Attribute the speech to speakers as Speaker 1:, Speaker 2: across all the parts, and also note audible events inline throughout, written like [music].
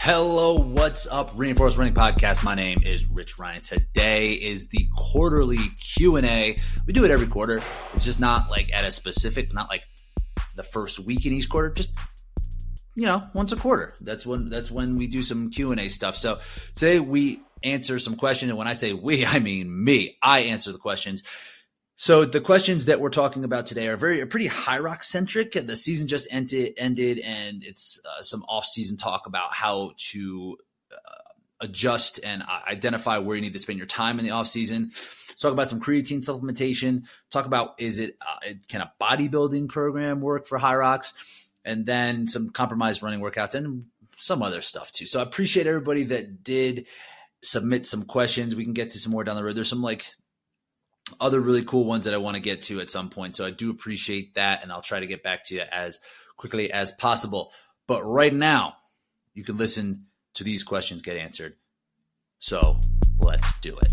Speaker 1: Hello, what's up, Reinforced Running Podcast? My name is Rich Ryan. Today is the quarterly Q and A. We do it every quarter. It's just not like at a specific, not like the first week in each quarter. Just you know, once a quarter. That's when that's when we do some Q and A stuff. So today we answer some questions, and when I say we, [laughs] I mean me. I answer the questions. So the questions that we're talking about today are very are pretty Hyrox centric. The season just ended, ended, and it's uh, some off season talk about how to uh, adjust and uh, identify where you need to spend your time in the off season. Talk about some creatine supplementation. Talk about is it uh, can a bodybuilding program work for Hyrox, and then some compromised running workouts and some other stuff too. So I appreciate everybody that did submit some questions. We can get to some more down the road. There's some like other really cool ones that I want to get to at some point. So I do appreciate that, and I'll try to get back to you as quickly as possible. But right now, you can listen to these questions get answered. So let's do it.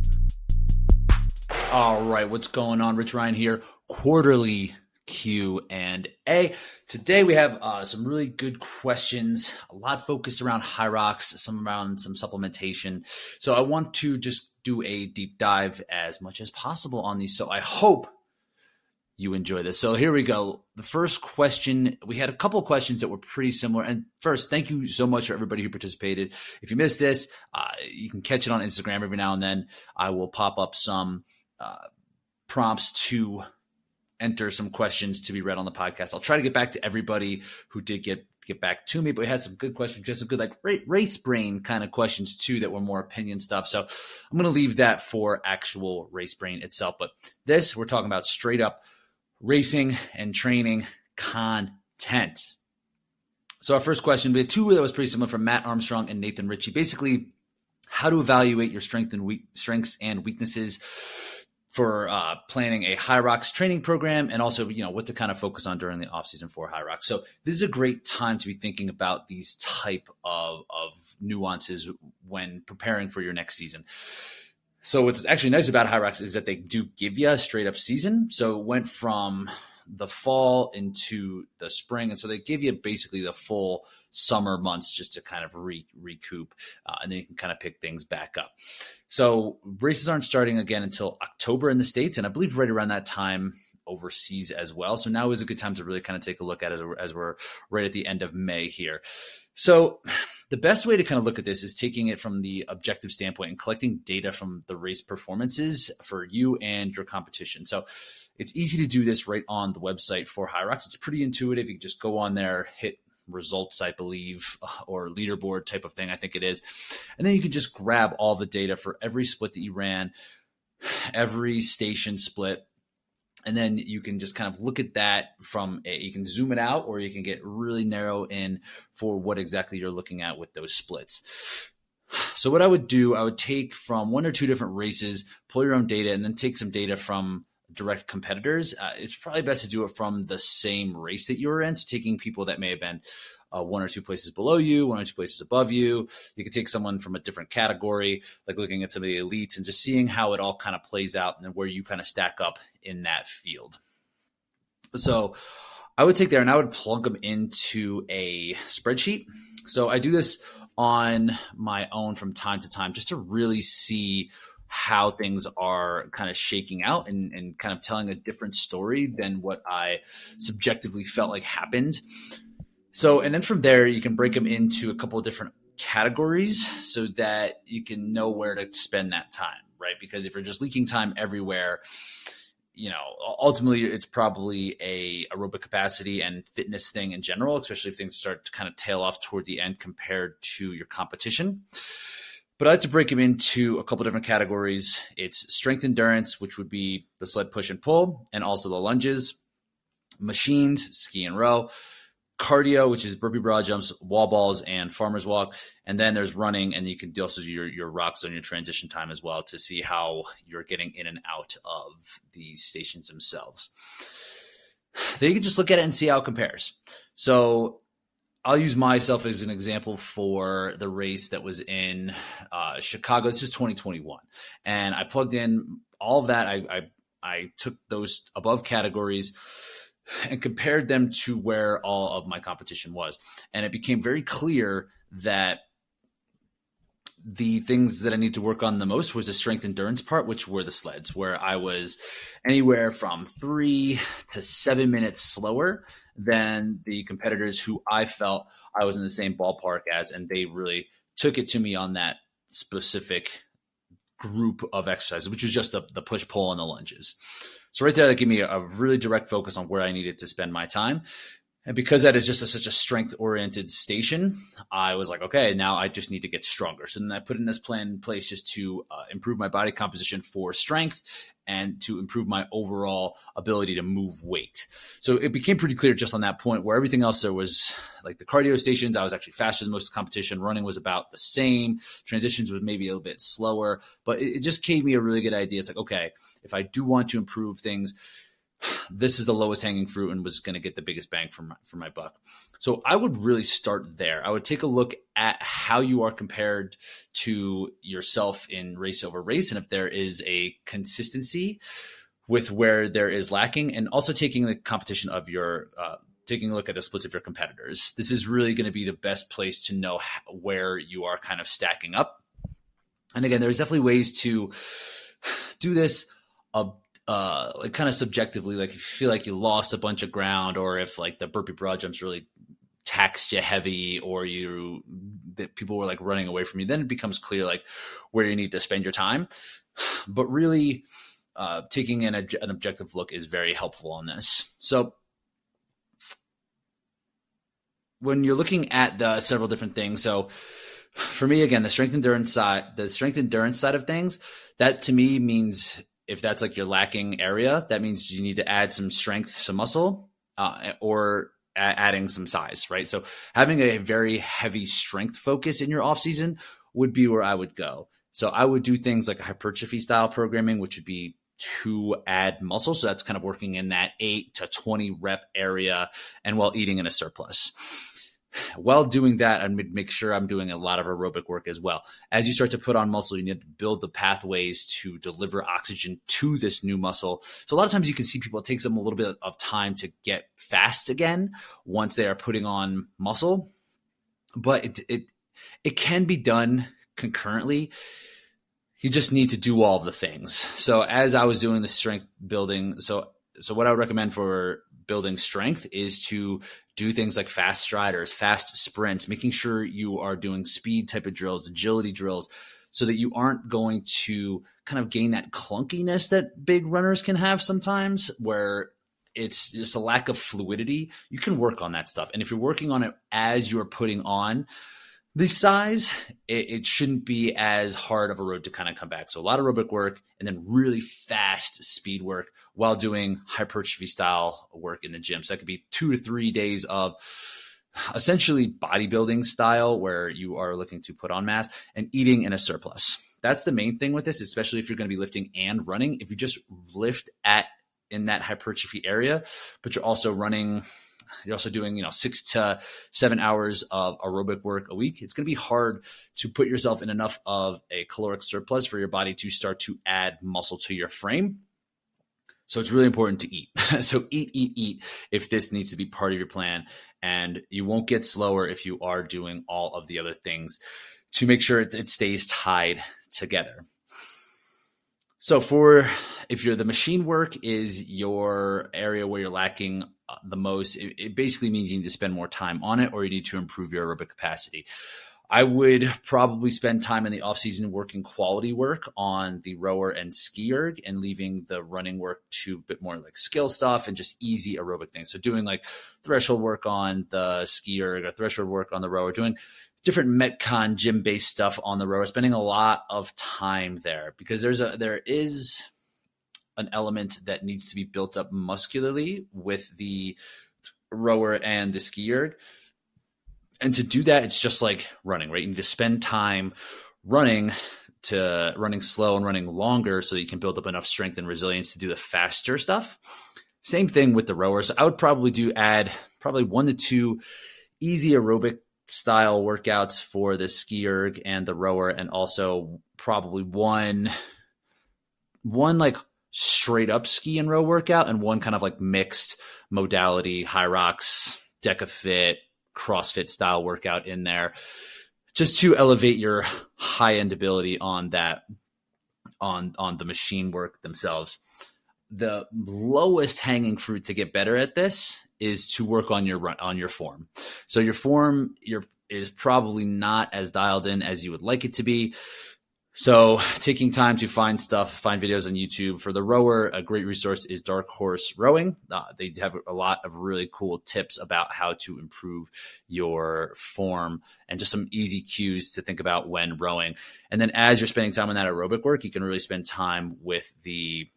Speaker 1: All right, what's going on? Rich Ryan here, quarterly Q and A. Today we have uh, some really good questions, a lot focused around Hyrox, some around some supplementation. So I want to just do a deep dive as much as possible on these. So I hope you enjoy this. So here we go. The first question, we had a couple questions that were pretty similar. And first, thank you so much for everybody who participated. If you missed this, uh, you can catch it on Instagram every now and then. I will pop up some uh, prompts to enter some questions to be read on the podcast. I'll try to get back to everybody who did get get back to me, but we had some good questions, just some good like race brain kind of questions too that were more opinion stuff. So I'm going to leave that for actual race brain itself. But this we're talking about straight up racing and training content. So our first question, we had two that was pretty similar from Matt Armstrong and Nathan Ritchie. Basically, how to evaluate your strength and strengths and weaknesses for uh, planning a Hyrox training program and also you know what to kind of focus on during the off season for Rocks. So this is a great time to be thinking about these type of, of nuances when preparing for your next season. So what's actually nice about High Rocks is that they do give you a straight up season. So it went from the fall into the spring, and so they give you basically the full summer months just to kind of re- recoup, uh, and then you can kind of pick things back up. So races aren't starting again until October in the states, and I believe right around that time overseas as well. So now is a good time to really kind of take a look at it as, as we're right at the end of May here. So the best way to kind of look at this is taking it from the objective standpoint and collecting data from the race performances for you and your competition. So it's easy to do this right on the website for Hyrox. It's pretty intuitive. You can just go on there, hit results, I believe, [laughs] or leaderboard type of thing. I think it is. And then you can just grab all the data for every split that you ran, [sighs] every station split. And then you can just kind of look at that from a, you can zoom it out or you can get really narrow in for what exactly you're looking at with those splits. [sighs] So what I would do, I would take from one or two different races, pull your own data, and then take some data from direct competitors, uh, it's probably best to do it from the same race that you were in. So taking people that may have been uh, one or two places below you, one or two places above you. You could take someone from a different category, like looking at some of the elites and just seeing how it all kind of plays out and where you kind of stack up in that field. So I would take there and I would plug them into a spreadsheet. So I do this on my own from time to time just to really see how things are kind of shaking out and, and kind of telling a different story than what I subjectively felt like happened. So, and then from there, you can break them into a couple of different categories so that you can know where to spend that time, right? Because if you're just leaking time everywhere, you know, ultimately it's probably a aerobic capacity and fitness thing in general, especially if things start to kind of tail off toward the end compared to your competition. But I like to break them into a couple different categories. It's strength endurance, which would be the sled push and pull, and also the lunges, machined, ski and row, cardio, which is burpee broad jumps, wall balls, and farmer's walk. And then there's running, and you can also do your, your rocks on your transition time as well to see how you're getting in and out of the stations themselves. Then you can just look at it and see how it compares. So I'll use myself as an example for the race that was in uh, Chicago. This is 2021, and I plugged in all of that. I, I I took those above categories and compared them to where all of my competition was, and it became very clear that the things that I need to work on the most was the strength endurance part, which were the sleds, where I was anywhere from three to seven minutes slower than the competitors who I felt I was in the same ballpark as, and they really took it to me on that specific group of exercises, which was just the, the push pull and the lunges. So right there, that gave me a, a really direct focus on where I needed to spend my time. And because that is just a, such a strength oriented station, I was like, okay, now I just need to get stronger. So then I put in this plan in place just to uh, improve my body composition for strength and to improve my overall ability to move weight. So it became pretty clear just on that point where everything else there was like the cardio stations, I was actually faster than most of the competition. Running was about the same. Transitions was maybe a little bit slower, but it, it just gave me a really good idea. It's like, okay, if I do want to improve things, this is the lowest hanging fruit and was going to get the biggest bang for my, for my buck. So I would really start there. I would take a look at how you are compared to yourself in race over race and if there is a consistency with where there is lacking and also taking the competition of your uh, taking a look at the splits of your competitors. This is really going to be the best place to know where you are kind of stacking up. And again, there's definitely ways to do this a uh like kind of subjectively like if you feel like you lost a bunch of ground or if like the burpee broad jumps really taxed you heavy or you that people were like running away from you then it becomes clear like where you need to spend your time. [sighs] But really uh, taking an, an objective look is very helpful on this. So when you're looking at the several different things so for me again the strength endurance side the strength endurance side of things that to me means if that's like your lacking area, that means you need to add some strength, some muscle, uh, or a- adding some size, right? So having a very heavy strength focus in your off season would be where I would go. So I would do things like hypertrophy style programming, which would be to add muscle. So that's kind of working in that eight to 20 rep area and while eating in a surplus while doing that, I make sure I'm doing a lot of aerobic work as well. As you start to put on muscle, you need to build the pathways to deliver oxygen to this new muscle. So a lot of times you can see people, it takes them a little bit of time to get fast again once they are putting on muscle, but it, it, it can be done concurrently. You just need to do all of the things. So as I was doing the strength building, so so what I would recommend for building strength is to do things like fast striders, fast sprints, making sure you are doing speed type of drills, agility drills, so that you aren't going to kind of gain that clunkiness that big runners can have sometimes, where it's just a lack of fluidity. You can work on that stuff. And if you're working on it as you're putting on the size, it, it, shouldn't be as hard of a road to kind of come back. So a lot of aerobic work and then really fast speed work while doing hypertrophy style work in the gym. So that could be two to three days of essentially bodybuilding style where you are looking to put on mass and eating in a surplus. That's the main thing with this, especially if you're going to be lifting and running. If you just lift at in that hypertrophy area, but you're also running you're also doing, you know, six to seven hours of aerobic work a week. It's going to be hard to put yourself in enough of a caloric surplus for your body to start to add muscle to your frame. So it's really important to eat. [laughs] so eat, eat, eat if this needs to be part of your plan. And you won't get slower if you are doing all of the other things to make sure it, it stays tied together. So for if you're the machine work is your area where you're lacking uh, the most, it, it, basically means you need to spend more time on it or you need to improve your aerobic capacity. I would probably spend time in the off season working quality work on the rower and ski erg and leaving the running work to a bit more like skill stuff and just easy aerobic things. So doing like threshold work on the ski erg or threshold work on the rower, doing different metcon gym based stuff on the rower spending a lot of time there because there's a there is an element that needs to be built up muscularly with the rower and the ski erg and to do that it's just like running right? You need to spend time running to running slow and running longer so you can build up enough strength and resilience to do the faster stuff. Same thing with the rower so i would probably do add probably one to two easy aerobic style workouts for the ski erg and the rower, and also probably one one like straight up ski and row workout and one kind of like mixed modality, Hyrox, DecaFit, CrossFit style workout in there just to elevate your high end ability on that on on the machine work themselves. The lowest hanging fruit to get better at this is to work on your run on your form. So your form your is probably not as dialed in as you would like it to be. So, taking time to find stuff, find videos on YouTube for the rower, a great resource is Dark Horse Rowing. Uh, they have a lot of really cool tips about how to improve your form and just some easy cues to think about when rowing. And then, as you're spending time on that aerobic work, you can really spend time with the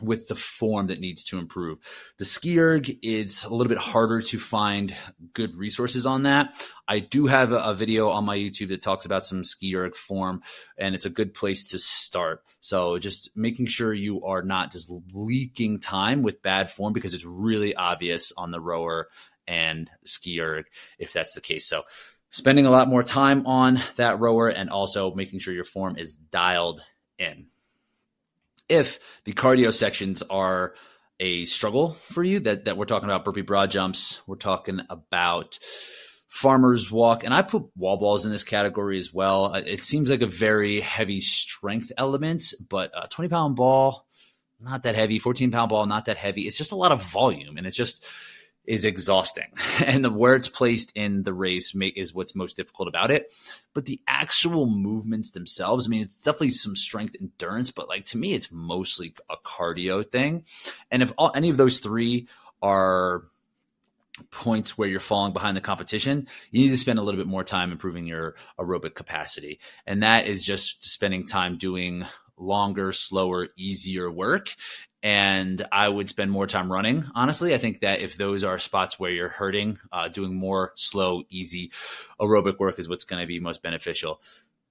Speaker 1: with the form that needs to improve. The ski erg is a little bit harder to find good resources on that. I do have a, a, video on my YouTube that talks about some ski erg form, and it's a good place to start. So just making sure you are not just leaking time with bad form because it's really obvious on the rower and ski erg if that's the case. So spending a lot more time on that rower and also making sure your form is dialed in if the cardio sections are a struggle for you, that, that we're talking about burpee broad jumps, we're talking about farmer's walk, and I put wall balls in this category as well. Uh, it seems like a very heavy strength element, but a 20 pound ball, not that heavy, 14 pound ball, not that heavy. It's just a lot of volume, and it's just is exhausting. [laughs] And the, where it's placed in the race may, is what's most difficult about it. But the actual movements themselves i mean it's definitely some strength endurance but like to me it's mostly a cardio thing. And if all, any of those three are points where you're falling behind the competition, you need to spend a little bit more time improving your aerobic capacity. And that is just spending time doing longer, slower, easier work and I would spend more time running. Honestly, I think that if those are spots where you're hurting, uh, doing more slow, easy aerobic work is what's going to be most beneficial.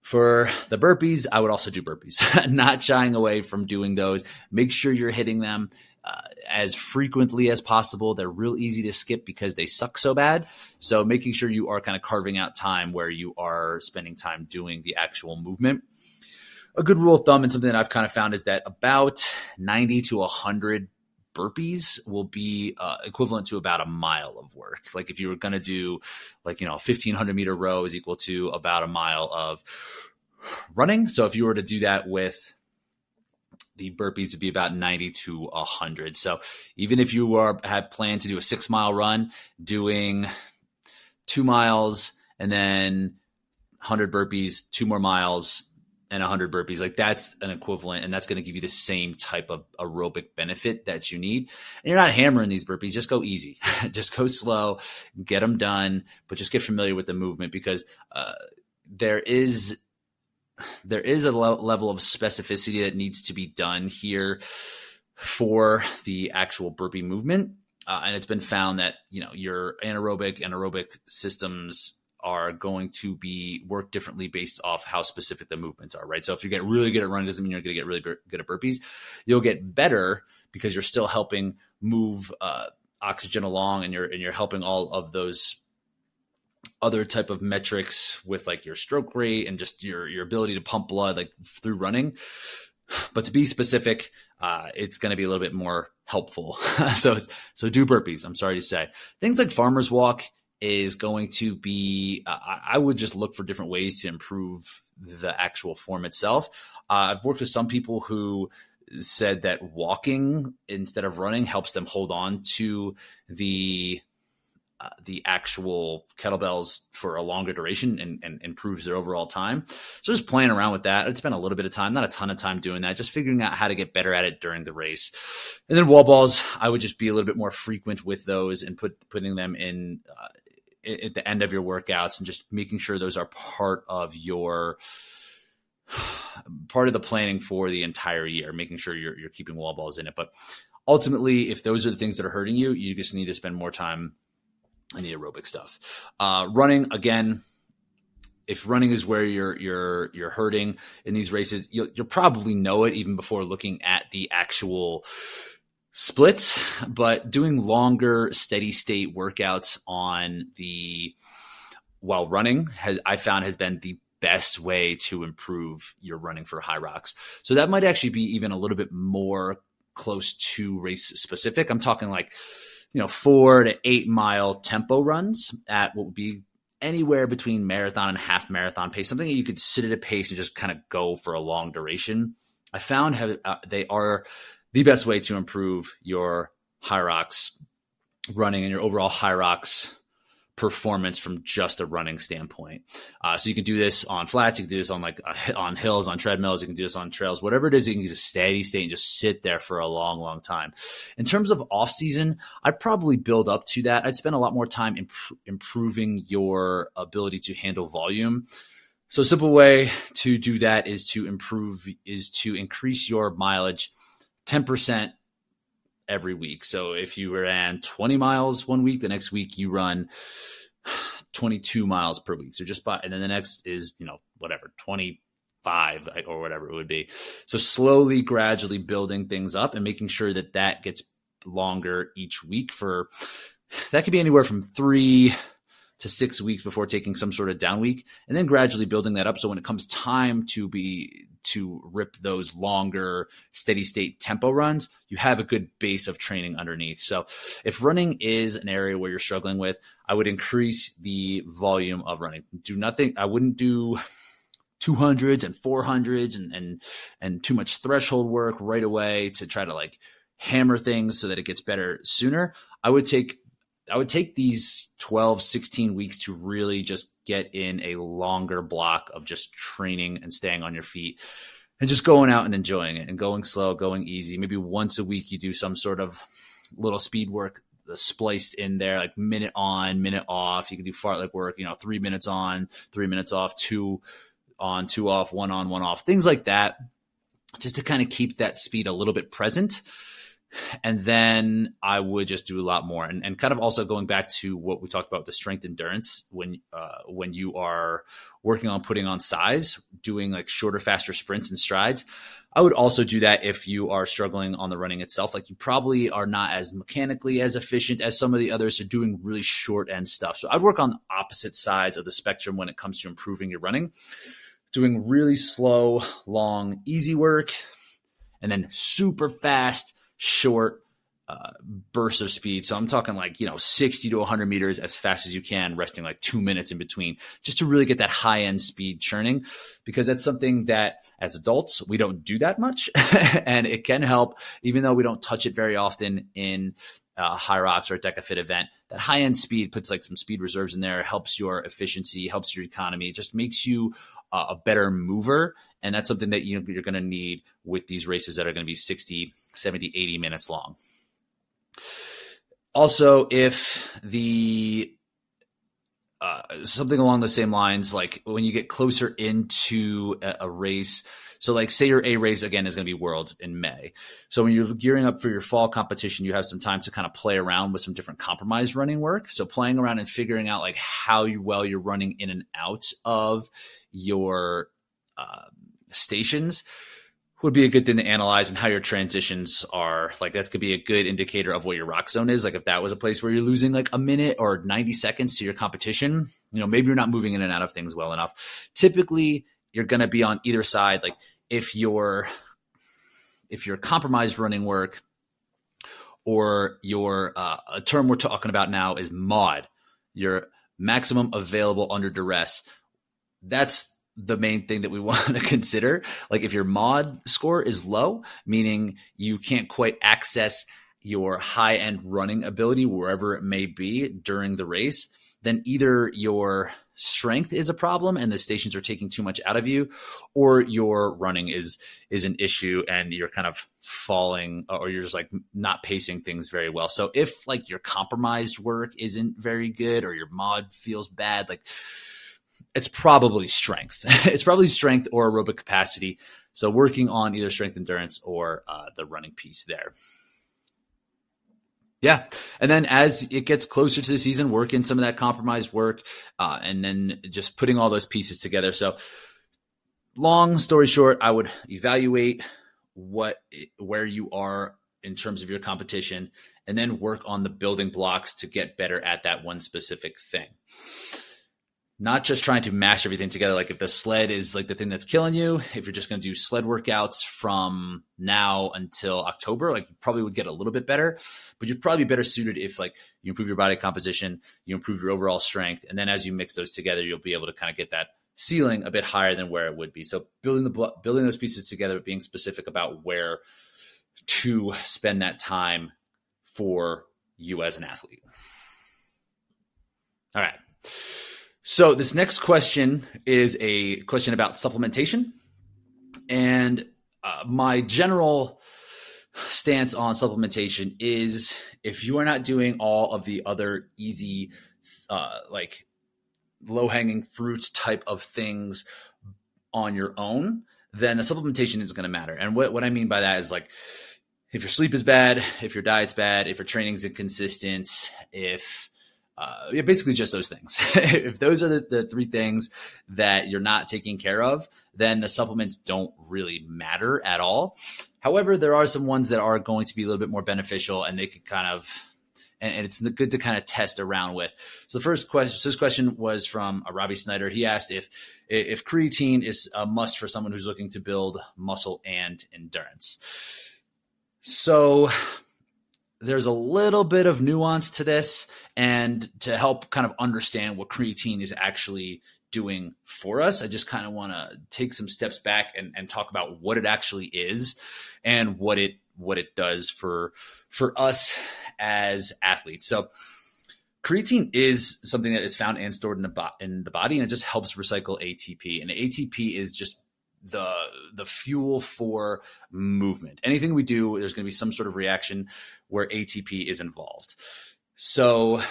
Speaker 1: For the burpees, I would also do burpees, [laughs] not shying away from doing those. Make sure you're hitting them uh, as frequently as possible. They're real easy to skip because they suck so bad. So making sure you are kind of carving out time where you are spending time doing the actual movement a good rule of thumb and something that I've kind of found is that about 90 to 100 burpees will be uh, equivalent to about a mile of work. Like if you were going to do like, you know, 1500 meter row is equal to about a mile of running. So if you were to do that with the burpees would be about 90 to 100. So even if you are had planned to do a six mile run, doing two miles and then 100 burpees, two more miles, and 100 burpees like that's an equivalent and that's going to give you the same type of aerobic benefit that you need. And you're not hammering these burpees just go easy. [laughs] Just go slow get them done but just get familiar with the movement because uh, there is there is a level of specificity that needs to be done here for the actual burpee movement uh, and it's been found that you know your anaerobic and aerobic systems are going to be work differently based off how specific the movements are, right? So if you get really good at running, doesn't mean you're going to get really good at burpees. You'll get better because you're still helping move uh, oxygen along, and you're and you're helping all of those other type of metrics with like your stroke rate and just your your ability to pump blood like through running. But to be specific, uh, it's going to be a little bit more helpful. [laughs] so so do burpees. I'm sorry to say things like farmers walk is going to be uh, I would just look for different ways to improve the actual form itself. Uh, I've worked with some people who said that walking instead of running helps them hold on to the uh, the actual kettlebells for a longer duration and, and, improves their overall time. So just playing around with that. I'd spend a little bit of time, not a ton of time doing that, just figuring out how to get better at it during the race. And then wall balls, I would just be a little bit more frequent with those and put putting them in uh, at the end of your workouts and just making sure those are part of your [sighs] part of the planning for the entire year, making sure you're, you're keeping wall balls in it. But ultimately, if those are the things that are hurting you, you just need to spend more time in the aerobic stuff. Uh, running again, if running is where you're you're you're hurting in these races, you'll, you'll probably know it even before looking at the actual splits, but doing longer steady state workouts on the while running has I found has been the best way to improve your running for Hyrox. So that might actually be even a little bit more close to race specific. I'm talking like, you know, four to eight mile tempo runs at what would be anywhere between marathon and half marathon pace, something that you could sit at a pace and just kind of go for a long duration. I found have, uh, they are the best way to improve your Hyrox running and your overall Hyrox performance from just a running standpoint. Uh, so you can do this on flats, you can do this on like uh, on hills, on treadmills, you can do this on trails, whatever it is. You can use a steady state and just sit there for a long, long time. In terms of off season, I'd probably build up to that. I'd spend a lot more time imp- improving your ability to handle volume. So a simple way to do that is to improve is to increase your mileage 10% every week. So if you ran 20 miles one week, the next week you run [sighs] 22 miles per week. So just by, and then the next is, you know, whatever, 25 or whatever it would be. So slowly, gradually building things up and making sure that that gets longer each week for, [sighs] that could be anywhere from three to six weeks before taking some sort of down week and then gradually building that up. So when it comes time to be to rip those longer steady state tempo runs you have a good base of training underneath. So if running is an area where you're struggling with i would increase the volume of running. Do nothing i wouldn't do 200s and 400s and and and too much threshold work right away to try to like hammer things so that it gets better sooner. I would take I would take these 12, 16 weeks to really just get in a longer block of just training and staying on your feet and just going out and enjoying it and going slow, going easy. Maybe once a week you do some sort of little speed work spliced in there, like minute on, minute off. You can do fartlek work, you know, three minutes on, three minutes off, two on, two off, one on, one off, things like that, just to kind of keep that speed a little bit present and then I would just do a lot more. And, and kind of also going back to what we talked about the strength endurance when uh, when you are working on putting on size, doing like shorter, faster sprints and strides. I would also do that if you are struggling on the running itself. Like you probably are not as mechanically as efficient as some of the others, so doing really short end stuff. So I'd work on opposite sides of the spectrum when it comes to improving your running, doing really slow, long, easy work, and then super fast short uh, bursts of speed. So I'm talking like, you know, 60 to 100 meters as fast as you can, resting like two minutes in between, just to really get that high end speed churning, because that's something that as adults, we don't do that much. [laughs] and it can help, even though we don't touch it very often in uh, rocks or a DecaFit event. That high end speed puts like some speed reserves in there, helps your efficiency, helps your economy, it just makes you uh, a better mover. And that's something that you, you're going to need with these races that are going to be 60, 70, 80 minutes long. Also, if the uh, something along the same lines, like when you get closer into a, a race, so, like, say your A race again is going to be Worlds in May. So, when you're gearing up for your fall competition, you have some time to kind of play around with some different compromise running work. So, playing around and figuring out like how you, well you're running in and out of your uh, stations would be a good thing to analyze and how your transitions are. Like that could be a good indicator of what your Roxzone is. Like if that was a place where you're losing like a minute or 90 seconds to your competition you know maybe you're not moving in and out of things well enough. Typically you're going to be on either side. Like if you're if you're compromised running work or your uh, a term we're talking about now is mod your maximum available under duress that's the main thing that we [laughs] want to consider. Like if your mod score is low meaning you can't quite access your high end running ability wherever it may be during the race then either your strength is a problem and the stations are taking too much out of you or your running is is an issue and you're kind of falling or you're just like not pacing things very well. So if like your compromised work isn't very good or your mod feels bad like it's probably strength [laughs] it's probably strength or aerobic capacity so working on either strength endurance or uh, the running piece there yeah. And then as it gets closer to the season, work in some of that compromised work uh, and then just putting all those pieces together. So, long story short, I would evaluate what where you are in terms of your competition and then work on the building blocks to get better at that one specific thing. Not just trying to mash everything together. Like if the sled is like the thing that's killing you, if you're just going to do sled workouts from now until October, like you probably would get a little bit better, but you'd probably be better suited if like you improve your body composition, you improve your overall strength, and then as you mix those together, you'll be able to kind of get that ceiling a bit higher than where it would be. So building the building those pieces together, but being specific about where to spend that time for you as an athlete. All right. So this next question is a question about supplementation, and uh, my general stance on supplementation is if you are not doing all of the other easy, uh, like low hanging fruits type of things on your own, then the supplementation is going to matter. And what, what I mean by that is like, if your sleep is bad, if your diet's bad, if your training's inconsistent, if uh, yeah, basically just those things. [laughs] if those are the, the three things that you're not taking care of, then the supplements don't really matter at all. However, there are some ones that are going to be a little bit more beneficial and they could kind of, and, and it's good to kind of test around with. So the first question, so this question was from uh, Robbie Snyder. He asked if, if creatine is a must for someone who's looking to build muscle and endurance. So there's a little bit of nuance to this and to help kind of understand what creatine is actually doing for us i just kind of want to take some steps back and, and talk about what it actually is and what it what it does for for us as athletes. So creatine is something that is found and stored in the, bo- in the body and it just helps recycle atp and atp is just the the fuel for movement. Anything we do, there's going to be some sort of reaction where ATP is involved. So,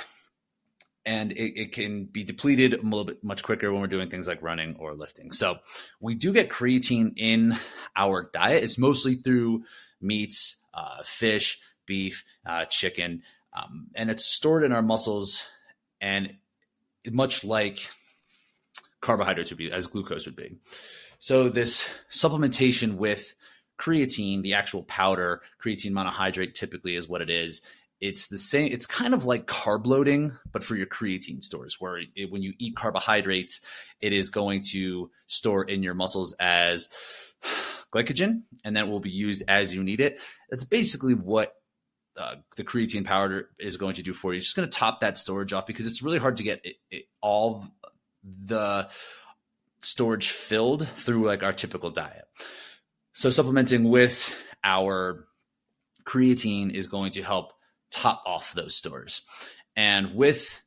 Speaker 1: and it, it, can be depleted a little bit much quicker when we're doing things like running or lifting. So, we do get creatine in our diet. It's mostly through meats, uh, fish, beef, uh, chicken, um, and it's stored in our muscles. And much like carbohydrates would be, as glucose would be. So this supplementation with creatine, the actual powder, creatine monohydrate typically is what it is. It's the same. It's kind of like carb loading, but for your creatine stores, where it, when you eat carbohydrates, it is going to store in your muscles as glycogen, and that will be used as you need it. That's basically what uh, the creatine powder is going to do for you. It's just going to top that storage off because it's really hard to get it, it, all the storage filled through like our typical diet. So supplementing with our creatine is going to help top off those stores. And with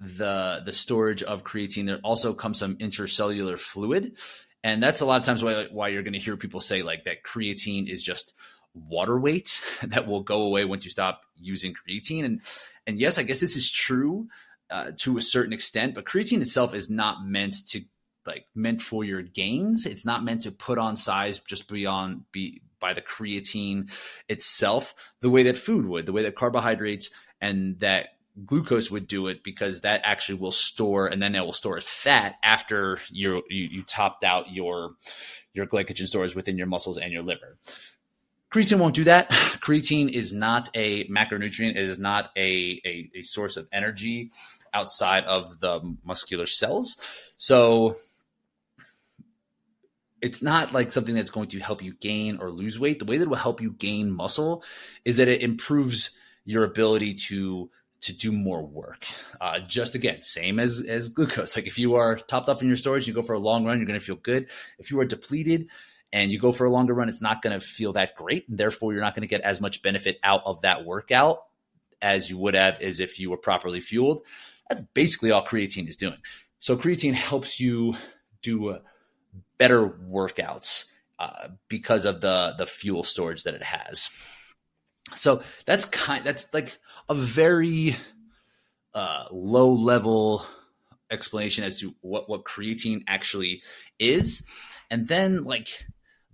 Speaker 1: the the storage of creatine, there also comes some intracellular fluid. And that's a lot of times why, why you're going to hear people say like that creatine is just water weight [laughs] that will go away once you stop using creatine. And and yes, I guess this is true uh, to a certain extent, but creatine itself is not meant to like meant for your gains. It's not meant to put on size just beyond be by the creatine itself, the way that food would, the way that carbohydrates and that glucose would do it because that actually will store and then it will store as fat after you you topped out your your glycogen stores within your muscles and your liver. Creatine won't do that. [sighs] Creatine is not a macronutrient. It is not a, a, a source of energy outside of the muscular cells. So it's not like something that's going to help you gain or lose weight. The way that will help you gain muscle is that it improves your ability to to do more work. Uh, just again, same as as glucose. Like if you are topped up in your storage, and you go for a long run, you're going to feel good. If you are depleted and you go for a longer run, it's not going to feel that great. And therefore, you're not going to get as much benefit out of that workout as you would have as if you were properly fueled. That's basically all creatine is doing. So creatine helps you do better workouts uh, because of the the fuel storage that it has. So that's kind that's like a very uh, low level explanation as to what what creatine actually is, and then like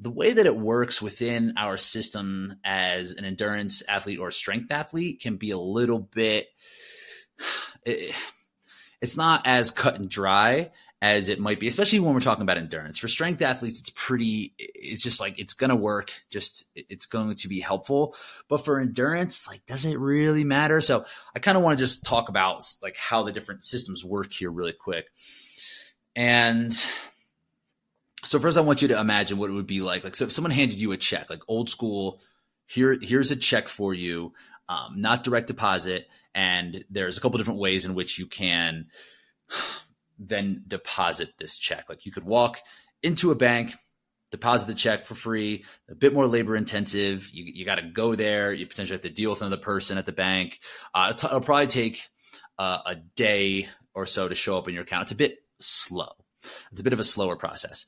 Speaker 1: the way that it works within our system as an endurance athlete or strength athlete can be a little bit. [sighs] It, it's not as cut and dry as it might be, especially when we're talking about endurance. For strength athletes, it's pretty, it's just like, it's going to work, just it's going to be helpful. But for endurance, like, does it really matter? So I kind of want to just talk about like how the different systems work here really quick. And so first I want you to imagine what it would be like. Like so if someone handed you a check, like old school, here here's a check for you, um, not direct deposit, and there's a couple different ways in which you can then deposit this check. Like you could walk into a bank, deposit the check for free, a bit more labor intensive. You, you got to go there. You potentially have to deal with another person at the bank. Uh, it'll, it'll, probably take uh, a day or so to show up in your account. It's a bit slow. It's a bit of a slower process.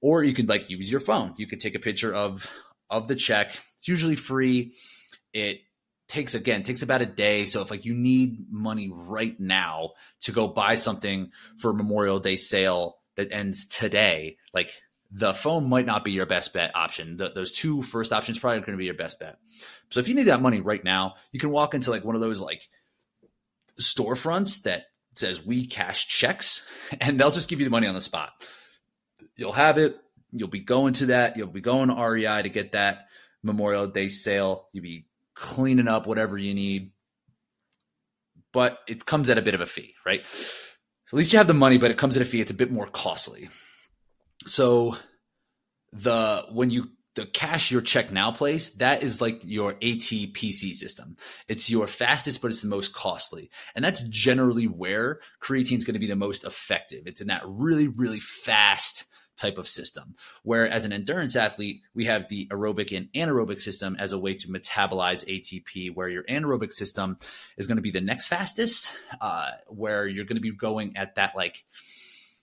Speaker 1: Or you could like use your phone. You could take a picture of of the check. It's usually free. It takes again takes about a day. So if like you need money right now to go buy something for memorial day sale that ends today like the phone might not be your best bet option. The, those two first options probably going to be your best bet. So if you need that money right now you can walk into like one of those like storefronts that says we cash checks [laughs] and they'll just give you the money on the spot. You'll have it. You'll be going to that. You'll be going to rei to get that memorial day sale. You'll be cleaning up whatever you need. But it comes at a bit of a fee, right? At least you have the money, but it comes at a fee. It's a bit more costly. So the when you the cash your check now place, that is like your ATPC system. It's your fastest, but it's the most costly. And that's generally where creatine is going to be the most effective. It's in that really, really fast type of system. Where as an endurance athlete, we have the aerobic and anaerobic system as a way to metabolize ATP, where your anaerobic system is going to be the next fastest, uh, where you're going to be going at that like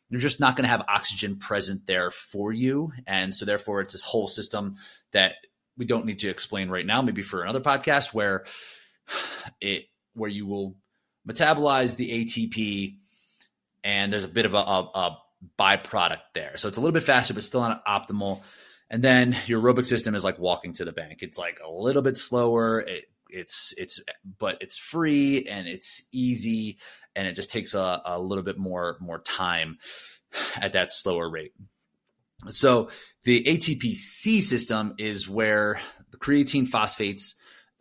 Speaker 1: you're just not going to have oxygen present there for you. And so therefore it's this whole system that we don't need to explain right now, maybe for another podcast where [sighs] it where you will metabolize the ATP and there's a bit of a, a, a byproduct there. So it's a little bit faster, but still not optimal. And then your aerobic system is like walking to the bank. It's like a little bit slower. It, it's it's but it's free and it's easy and it just takes a, a little bit more more time at that slower rate. So the ATPC system is where the creatine phosphates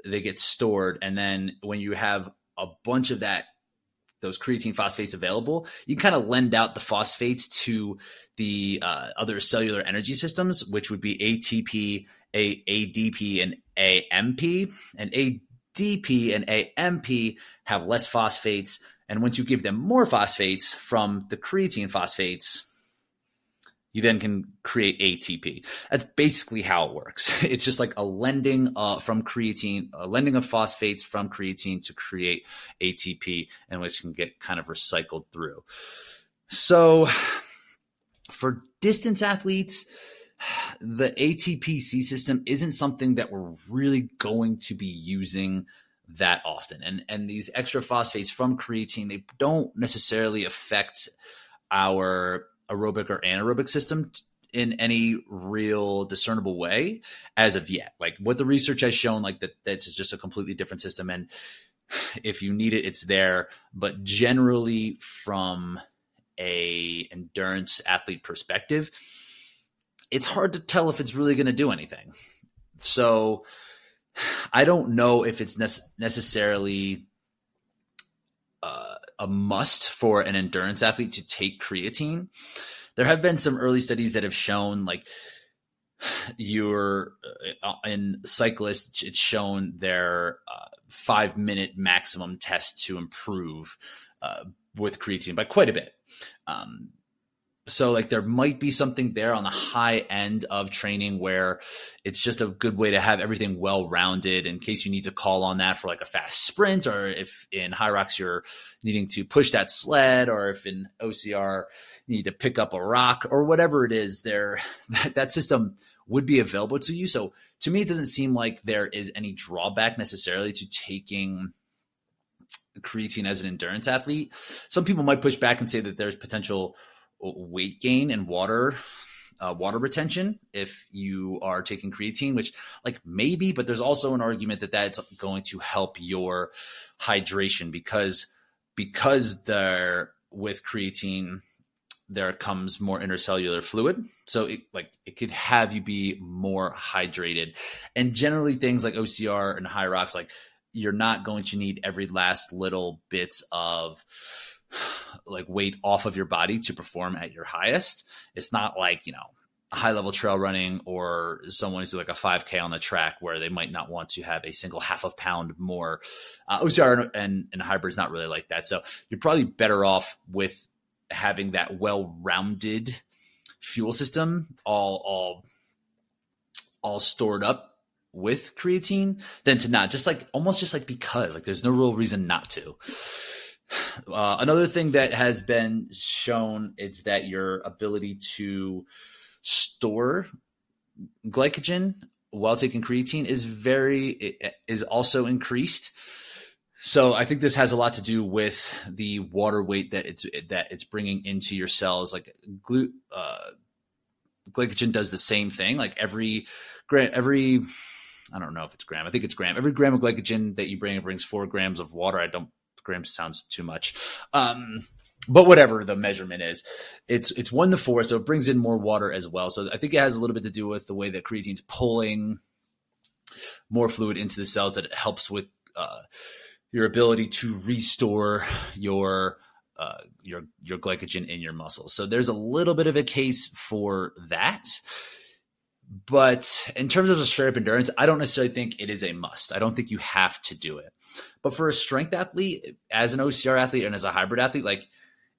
Speaker 1: they get stored and then when you have a bunch of that those creatine phosphates available, you can kind of lend out the phosphates to the uh, other cellular energy systems, which would be ATP, A- ADP, and AMP. And ADP and AMP have less phosphates. And once you give them more phosphates from the creatine phosphates, you then can create ATP. That's basically how it works. [laughs] It's just like a lending uh, from creatine, a lending of phosphates from creatine to create ATP, and which can get kind of recycled through. So, for distance athletes, the ATPC system isn't something that we're really going to be using that often. And and these extra phosphates from creatine, they don't necessarily affect our aerobic or anaerobic system in any real discernible way as of yet. Like what the research has shown, like that that's just a completely different system. And [sighs] if you need it, it's there. But generally from a endurance athlete perspective, it's hard to tell if it's really going to do anything. So [sighs] I don't know if it's ne- necessarily uh, a must for an endurance athlete to take creatine. There have been some early studies that have shown like you're uh, in cyclists, it's shown their uh, five minute maximum test to improve uh, with creatine by quite a bit. Um, so like there might be something there on the high end of training where it's just a good way to have everything well rounded in case you need to call on that for like a fast sprint or if in Hyrox you're needing to push that sled or if in OCR you need to pick up a rock or whatever it is there [laughs] that, that system would be available to you. So to me it doesn't seem like there is any drawback necessarily to taking creatine as an endurance athlete. Some people might push back and say that there's potential weight gain and water uh, water retention if you are taking creatine, which like maybe, but there's also an argument that that's going to help your hydration because because there with creatine there comes more intercellular fluid. So it like it could have you be more hydrated. And generally things like ocr and Hyrox like you're not going to need every last little bits of like weight off of your body to perform at your highest. It's not like, you know, high level trail running or someone who's like a 5k on the track where they might not want to have a single half of pound more. Uh, ocr and, and hybrid is not really like that. So you're probably better off with having that well-rounded fuel system all all all stored up with creatine than to not just like almost just like because like there's no real reason not to uh, another thing that has been shown is that your ability to store glycogen while taking creatine is very is also increased. So I think this has a lot to do with the water weight that it's that it's bringing into your cells. Like glu- uh, glycogen does the same thing. Like every gram, every I don't know if it's gram. I think it's gram. Every gram of glycogen that you bring brings four grams of water. I don't sounds too much. Um, but whatever the measurement is, it's it's one to four, so it brings in more water as well. So I think it has a little bit to do with the way that creatine's pulling more fluid into the cells that it helps with uh, your ability to restore your uh, your your glycogen in your muscles. So there's a little bit of a case for that. But in terms of a straight up endurance, I don't necessarily think it is a must. I don't think you have to do it. But for a strength athlete, as an OCR athlete and as a hybrid athlete, like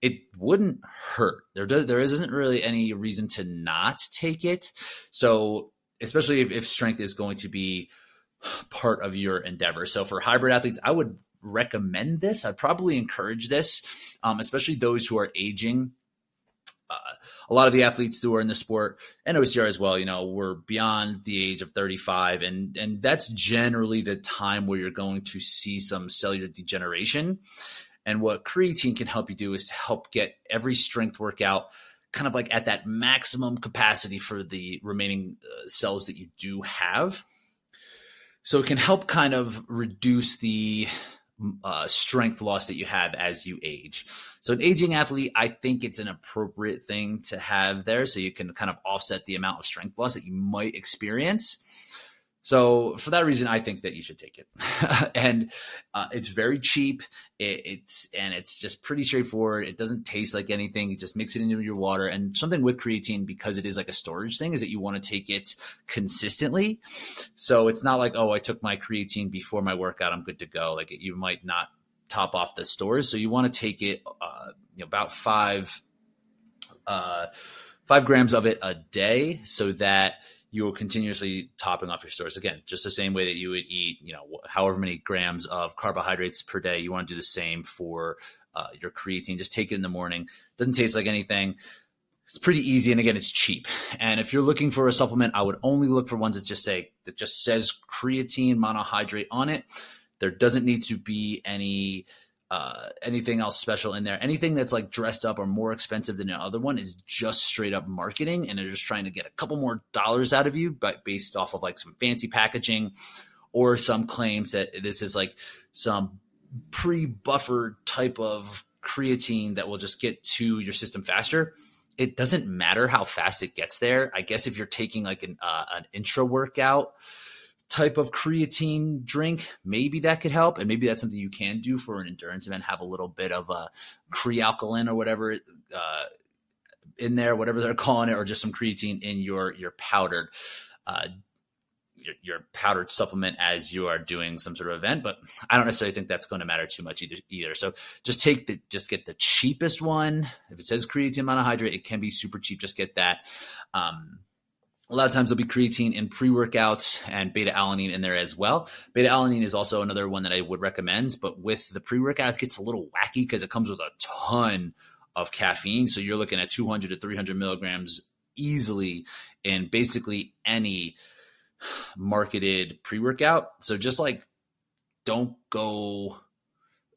Speaker 1: it wouldn't hurt. There does, there isn't really any reason to not take it. So especially if, if strength is going to be part of your endeavor. So for hybrid athletes, I would recommend this. I'd probably encourage this, um, especially those who are aging a lot of the athletes who are in the sport and OCR as well, you know, we're beyond the age of 35 and and that's generally the time where you're going to see some cellular degeneration. And what creatine can help you do is to help get every strength workout kind of like at that maximum capacity for the remaining uh, cells that you do have. So it can help kind of reduce the uh, strength loss that you have as you age. So, an aging athlete, I think it's an appropriate thing to have there so you can kind of offset the amount of strength loss that you might experience. So for that reason, I think that you should take it, [laughs] and uh, it's very cheap. It, it's and it's just pretty straightforward. It doesn't taste like anything. You just mix it into your water. And something with creatine because it is like a storage thing is that you want to take it consistently. So it's not like oh, I took my creatine before my workout, I'm good to go. Like you might not top off the stores, so you want to take it uh, you know, about five uh, five grams of it a day, so that you are continuously topping off your stores. Again, just the same way that you would eat, you know, however many grams of carbohydrates per day, you want to do the same for uh, your creatine. Just take it in the morning. Doesn't taste like anything. It's pretty easy, and again, it's cheap. And if you're looking for a supplement, I would only look for ones that just say that just says creatine monohydrate on it. There doesn't need to be any uh, anything else special in there. Anything that's like dressed up or more expensive than the other one is just straight up marketing, and they're just trying to get a couple more dollars out of you, but based off of like some fancy packaging or some claims that this is like some pre-buffered type of creatine that will just get to your system faster. It doesn't matter how fast it gets there. I guess if you're taking like an uh, an intra workout type of creatine drink, maybe that could help. And maybe that's something you can do for an endurance event, have a little bit of a Kre-Alkalyn or whatever uh, in there, whatever they're calling it, or just some creatine in your, your powdered, uh, your, your, powdered supplement as you are doing some sort of event. But I don't necessarily think that's going to matter too much either. either. So just take the, just get the cheapest one. If it says creatine monohydrate, it can be super cheap. Just get that. Um, a lot of times there'll be creatine in pre workouts and beta alanine in there as well. Beta alanine is also another one that I would recommend, but with the pre workout, it gets a little wacky because it comes with a ton of caffeine. So you're looking at 200 to 300 milligrams easily in basically any marketed pre workout. So just like don't go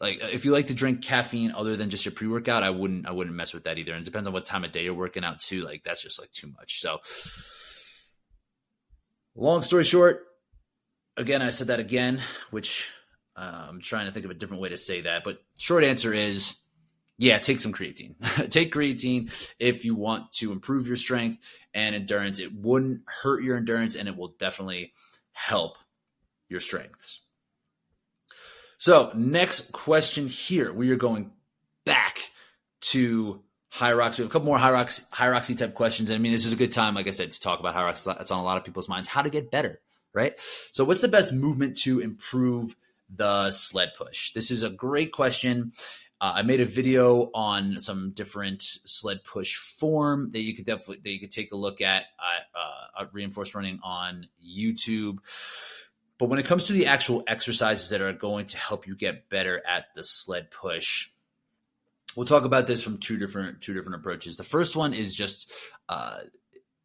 Speaker 1: like uh, if you like to drink caffeine other than just your pre workout, I wouldn't I wouldn't mess with that either. And it depends on what time of day you're working out too. Like that's just like too much. So Long story short, again, I said that again, which uh, I'm trying to think of a different way to say that. But short answer is yeah, take some creatine. [laughs] take creatine if you want to improve your strength and endurance. It wouldn't hurt your endurance and it will definitely help your strengths. So, next question here. We are going back to Hyrox. We have a couple more Hyrox, Hyroxy type questions. I mean, this is a good time, like I said, to talk about Hyrox. That's on a lot of people's minds. How to get better, right? So, what's the best movement to improve the sled push? This is a great question. Uh, I made a video on some different sled push form that you could definitely that you could take a look at uh, at reinforced running on YouTube. But when it comes to the actual exercises that are going to help you get better at the sled push, we'll talk about this from two different two different approaches. The first one is just uh,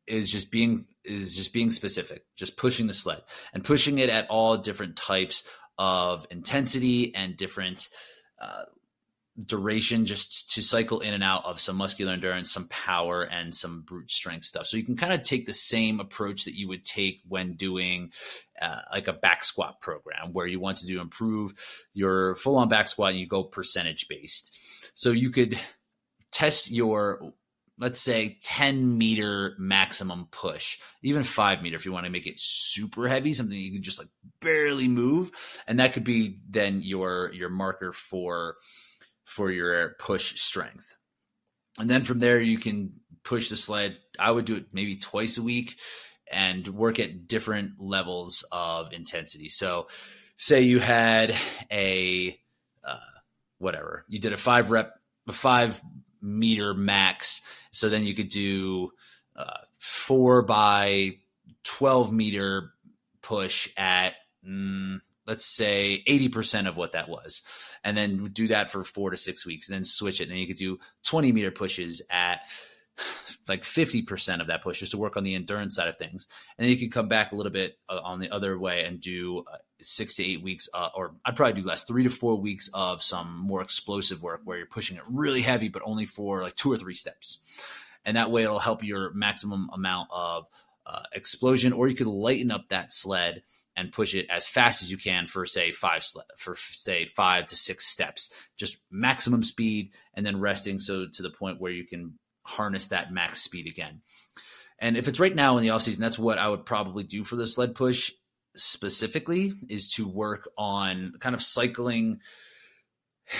Speaker 1: is just being is just being specific, just pushing the sled and pushing it at all different types of intensity and different uh, duration just to cycle in and out of some muscular endurance, some power, and some brute strength stuff. So you can kind of take the same approach that you would take when doing uh, like a back squat program where you want to do improve your full on back squat and you go percentage based. So you could test your let's say 10 meter maximum push, even five meter if you want to make it super heavy, something you can just like barely move. And that could be then your your marker for for your push strength. And then from there, you can push the sled. I would do it maybe twice a week and work at different levels of intensity. So, say you had a whatever, you did a five rep, a five meter max. So then you could do uh, four by 12 meter push at, mm, let's say 80% of what that was. And then do that for four to six weeks and then switch it. And then you could do 20 meter pushes at [sighs] like 50% of that push just to work on the endurance side of things. And then you can come back a little bit uh, on the other way and do uh, six to eight weeks uh, or i'd probably do less three to four weeks of some more explosive work where you're pushing it really heavy but only for like two or three steps. And that way it'll help your maximum amount of uh, explosion or you could lighten up that sled and push it as fast as you can for say five for say five to six steps. Just maximum speed and then resting so to the point where you can harness that max speed again. And if it's right now in the offseason that's what i would probably do for the sled push specifically is to work on kind of cycling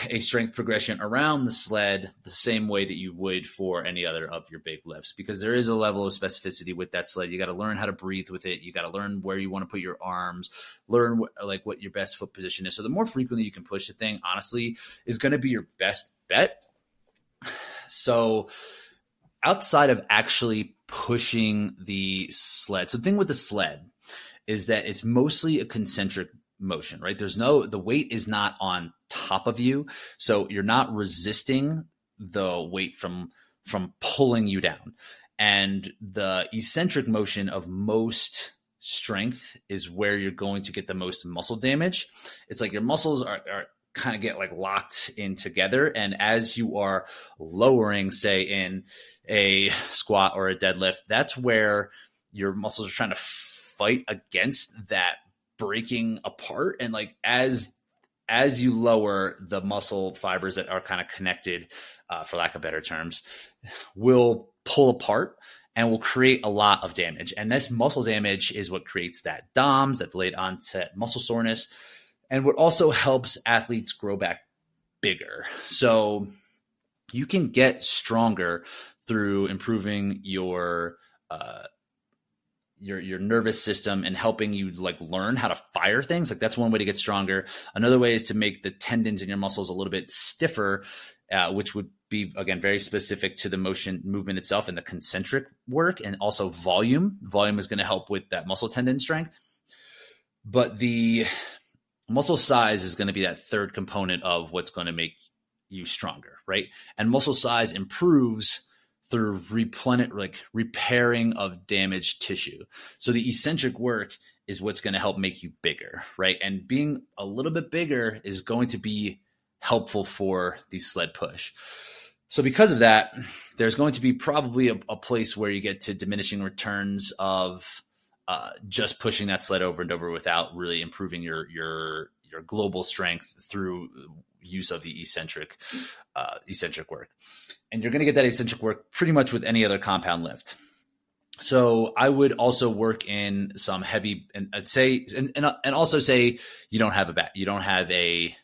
Speaker 1: a strength progression around the sled the same way that you would for any other of your big lifts because there is a level of specificity with that sled. You got to learn how to breathe with it. You got to learn where you want to put your arms learn like what your best foot position is. So the more frequently you can push the thing honestly is going to be your best bet. So outside of actually pushing the sled so the thing with the sled is that it's mostly a concentric motion, right? There's no, the weight is not on top of you. So you're not resisting the weight from, from pulling you down. And the eccentric motion of most strength is where you're going to get the most muscle damage. It's like your muscles are, are kind of get like locked in together. And as you are lowering, say in a squat or a deadlift, that's where your muscles are trying to fight against that breaking apart. And like as as you lower the muscle fibers that are kind of connected uh, for lack of better terms will pull apart and will create a lot of damage. And this muscle damage is what creates that doms that late onset muscle soreness and what also helps athletes grow back bigger. So you can get stronger through improving your uh, your your nervous system and helping you like learn how to fire things like that's one way to get stronger. Another way is to make the tendons in your muscles a little bit stiffer uh, which would be again very specific to the motion movement itself and the concentric work and also volume. Volume is going to help with that muscle tendon strength. But the muscle size is going to be that third component of what's going to make you stronger right? And muscle size improves through replenish like repairing of damaged tissue. So the eccentric work is what's going to help make you bigger, right? And being a little bit bigger is going to be helpful for the sled push. So because of that, there's going to be probably a, a place where you get to diminishing returns of uh, just pushing that sled over and over without really improving your your your global strength through use of the eccentric uh, eccentric work, and you're going to get that eccentric work pretty much with any other compound lift. So I would also work in some heavy, and I'd say, and, and, and also say you don't have a bat, you don't have a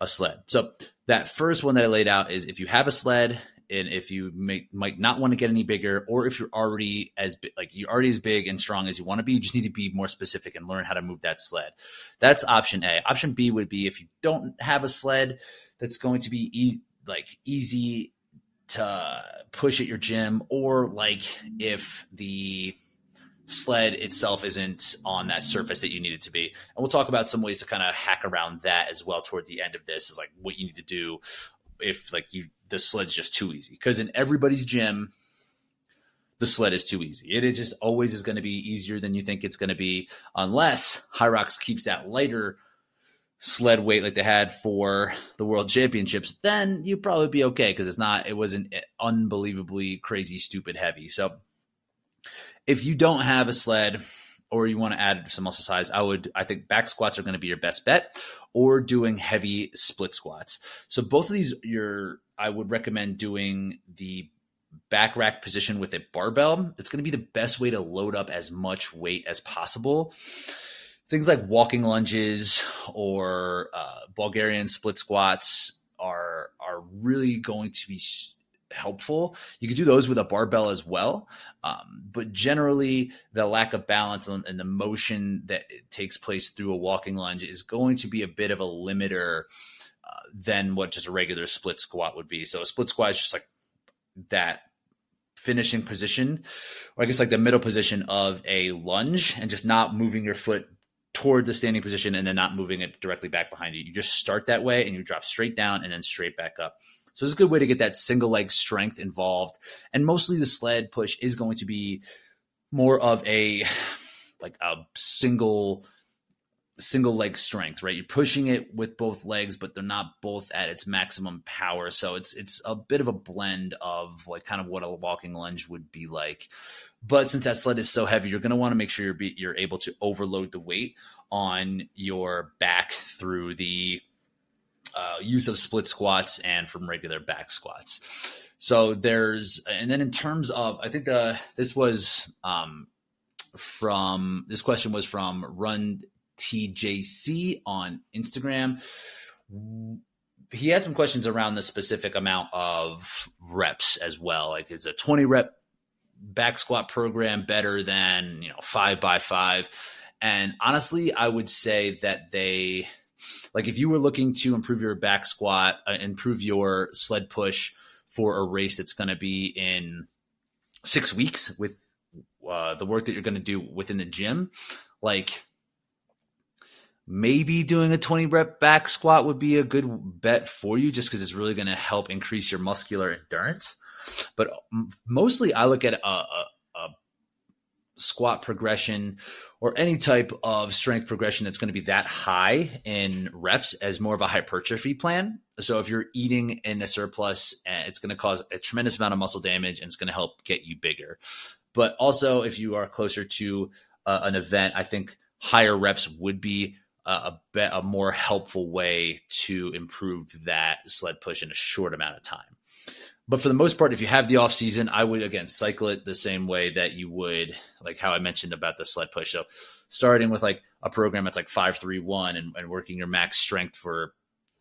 Speaker 1: a sled. So that first one that I laid out is if you have a sled and if you may, might not want to get any bigger, or if you're already as like you're already as big and strong as you want to be, you just need to be more specific and learn how to move that sled. That's option A. Option B would be if you don't have a sled that's going to be e- like easy to push at your gym, or like if the sled itself isn't on that surface that you need it to be. And we'll talk about some ways to kind of hack around that as well toward the end of this is like what you need to do if like you the sled's just too easy. Because in everybody's gym, the sled is too easy. It just always is going to be easier than you think it's going to be, unless Hyrox keeps that lighter sled weight like they had for the world championships. Then you'd probably be okay because it's not. It wasn't eh, unbelievably crazy, stupid heavy. So if you don't have a sled or you want to add some muscle size, I would I think back squats are going to be your best bet or doing heavy split squats. So both of these you're I would recommend doing the back rack position with a barbell. It's going to be the best way to load up as much weight as possible. Things like walking lunges or uh, Bulgarian split squats are are really going to be helpful. You could do those with a barbell as well. Um, but generally, the lack of balance and, the motion that takes place through a walking lunge is going to be a bit of a limiter uh, than what just a regular split squat would be. So a split squat is just like that finishing position, or I guess like the middle position of a lunge and just not moving your foot toward the standing position and then not moving it directly back behind you. You just start that way and you drop straight down and then straight back up. So it's a good way to get that single leg strength involved. And mostly the sled push is going to be more of a like a single single leg strength, right? You're pushing it with both legs, but they're not both at its maximum power. So it's it's a bit of a blend of like kind of what a walking lunge would be like. But since that sled is so heavy, you're going to want to make sure you're be, you're able to overload the weight on your back through the uh, use of split squats and from regular back squats. So there's, and then in terms of, I think uh, this was um, from, this question was from Run TJC on Instagram. He had some questions around the specific amount of reps as well. Like, is a 20 rep back squat program better than, you know, five by five? And honestly, I would say that they, like if you were looking to improve your back squat, uh, improve your sled push for a race that's going to be in six weeks with uh, the work that you're going to do within the gym, like maybe doing a 20 rep back squat would be a good bet for you just because it's really going to help increase your muscular endurance. But mostly, I look at a, a, squat progression or any type of strength progression that's going to be that high in reps as more of a hypertrophy plan. So if you're eating in a surplus, eh, it's going to cause a tremendous amount of muscle damage and it's going to help get you bigger. But also, if you are closer to uh, an event, I think higher reps would be a, a, be- a more helpful way to improve that sled push in a short amount of time. But for the most part, if you have the off season, I would again cycle it the same way that you would like how I mentioned about the sled push. So starting with like a program that's like five three one and, and working your max strength for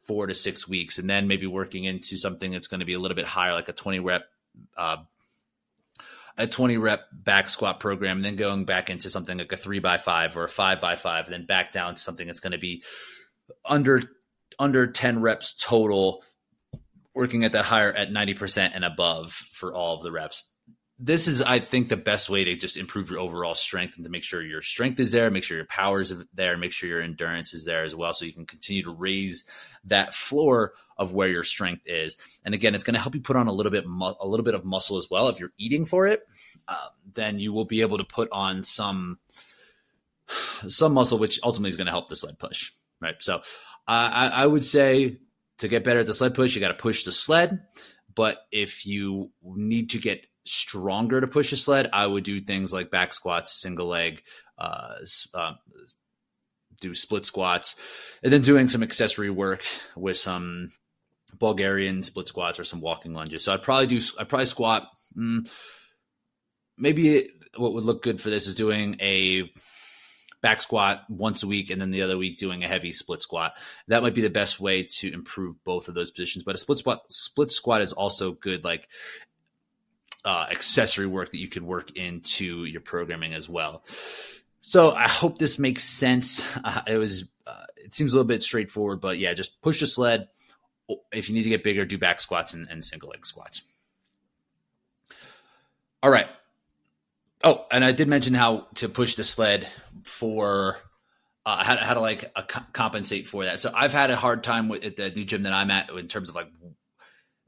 Speaker 1: four to six weeks, and then maybe working into something that's going to be a little bit higher, like a twenty rep. Uh, a 20 rep back squat program, and then going back into something like a three by five or a five by five, and then back down to something that's going to be under under 10 reps total working at that higher at 90% and above for all of the reps. This is, I think, the best way to just improve your overall strength and to make sure your strength is there, make sure your power is there, make sure your endurance is there as well, so you can continue to raise that floor of where your strength is. And again, it's going to help you put on a little bit, mu- a little bit of muscle as well. If you're eating for it, uh, then you will be able to put on some, some muscle, which ultimately is going to help the sled push. Right. So I, I would say to get better at the sled push, you got to push the sled. But if you need to get stronger to push a sled, I would do things like back squats, single leg, uh, uh, do split squats, and then doing some accessory work with some Bulgarian split squats or some walking lunges. So I'd probably do, I'd probably squat. Mm, maybe it, what would look good for this is doing a back squat once a week and then the other week doing a heavy split squat. That might be the best way to improve both of those positions. But a split squat split squat is also good like uh, accessory work that you could work into your programming as well. So I hope this makes sense. Uh, it was uh, it seems a little bit straightforward, but yeah, just push the sled. If you need to get bigger, do back squats and, and single leg squats. All right. Oh, and I did mention how to push the sled for uh, how, to, how to like uh, compensate for that. So I've had a hard time with at the new gym that I'm at in terms of like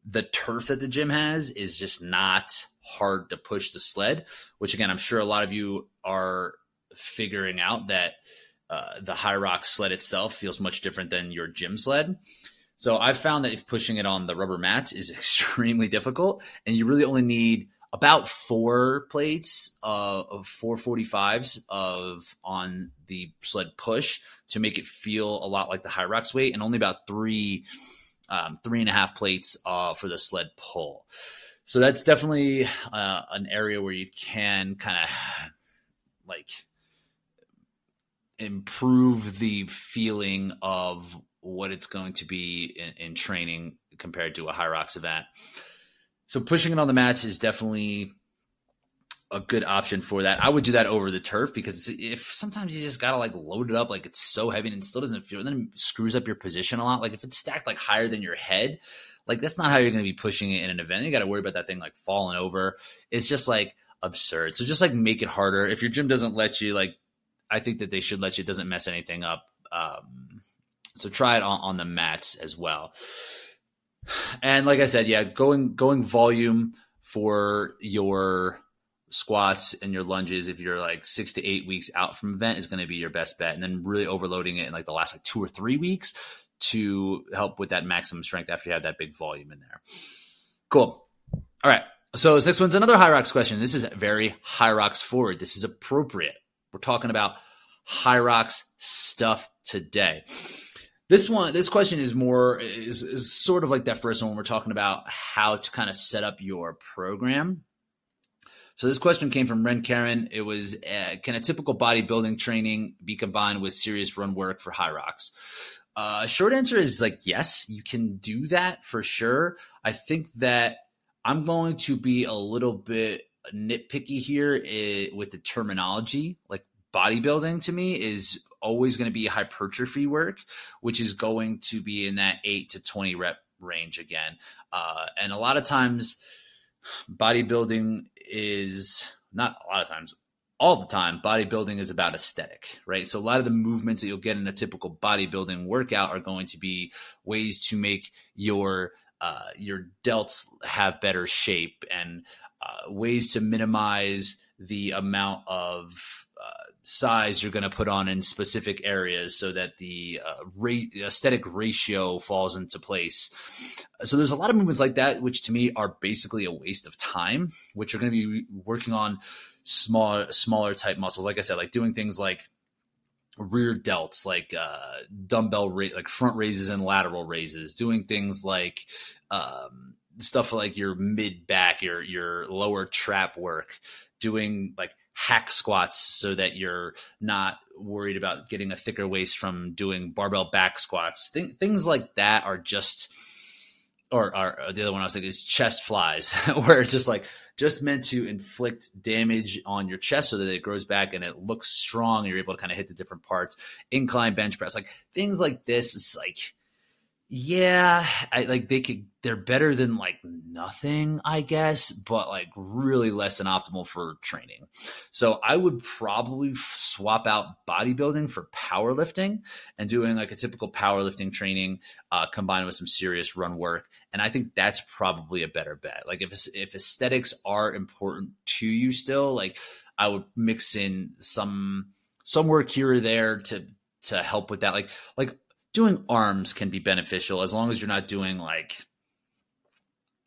Speaker 1: the turf that the gym has is just not hard to push the sled. Which again, I'm sure a lot of you are figuring out that uh, the rock sled itself feels much different than your gym sled. So I've found that if pushing it on the rubber mats is [laughs] extremely difficult, and you really only need about four plates uh, of 445s of on the sled push to make it feel a lot like the Hyrox weight, and only about three um, three and a half plates uh, for the sled pull. So that's definitely uh, an area where you can kind of like improve the feeling of what it's going to be in, in training compared to a Hyrox event. So pushing it on the mats is definitely a good option for that. I would do that over the turf because if sometimes you just gotta like load it up like it's so heavy and it still doesn't feel, then it screws up your position a lot. Like if it's stacked like higher than your head, like that's not how you're gonna be pushing it in an event. You got to worry about that thing like falling over. It's just like absurd. So just like make it harder. If your gym doesn't let you, like I think that they should let you. It doesn't mess anything up. Um, so try it on, on the mats as well. And like I said, yeah, going going volume for your squats and your lunges if you're like six to eight weeks out from event is going to be your best bet. And then really overloading it in like the last like two or three weeks to help with that maximum strength after you have that big volume in there. Cool. All right. So this next one's another Hyrox question. This is very Hyrox forward. This is appropriate. We're talking about Hyrox stuff today this one, this question is more is, is sort of like that first one when we're talking about how to kind of set up your program. So this question came from Ren Karen. It was, uh, can a typical bodybuilding training be combined with serious run work for Hyrox? Uh, short answer is like yes, you can do that for sure. I think that I'm going to be a little bit nitpicky here uh, with the terminology. Like bodybuilding to me is always going to be hypertrophy work, which is going to be in that eight to 20 rep range again. Uh, and a lot of times, bodybuilding is not a lot of times, all the time, bodybuilding is about aesthetic, right? So a lot of the movements that you'll get in a typical bodybuilding workout are going to be ways to make your uh, your delts have better shape and uh, ways to minimize the amount of size you're going to put on in specific areas so that the uh, ra- aesthetic ratio falls into place. So there's a lot of movements like that, which to me are basically a waste of time, which are going to be working on smaller, smaller type muscles. Like I said, like doing things like rear delts, like uh, dumbbell, ra- like front raises and lateral raises, doing things like, um, stuff like your mid back, your your lower trap work, doing like hack squats so that you're not worried about getting a thicker waist from doing barbell back squats. Th- things like that are just, or, or, uh, the other one I was thinking is chest flies, [laughs] where it's just like just meant to inflict damage on your chest so that it grows back and it looks strong. And You're able to kind of hit the different parts. Incline bench press, like things like this. It's like yeah, I like they could they're better than like nothing, I guess, but like really less than optimal for training. So I would probably swap out bodybuilding for powerlifting and doing like a typical powerlifting training uh, combined with some serious run work. And I think that's probably a better bet. Like if if aesthetics are important to you still, like I would mix in some some work here or there to to help with that. Like like doing arms can be beneficial as long as you're not doing like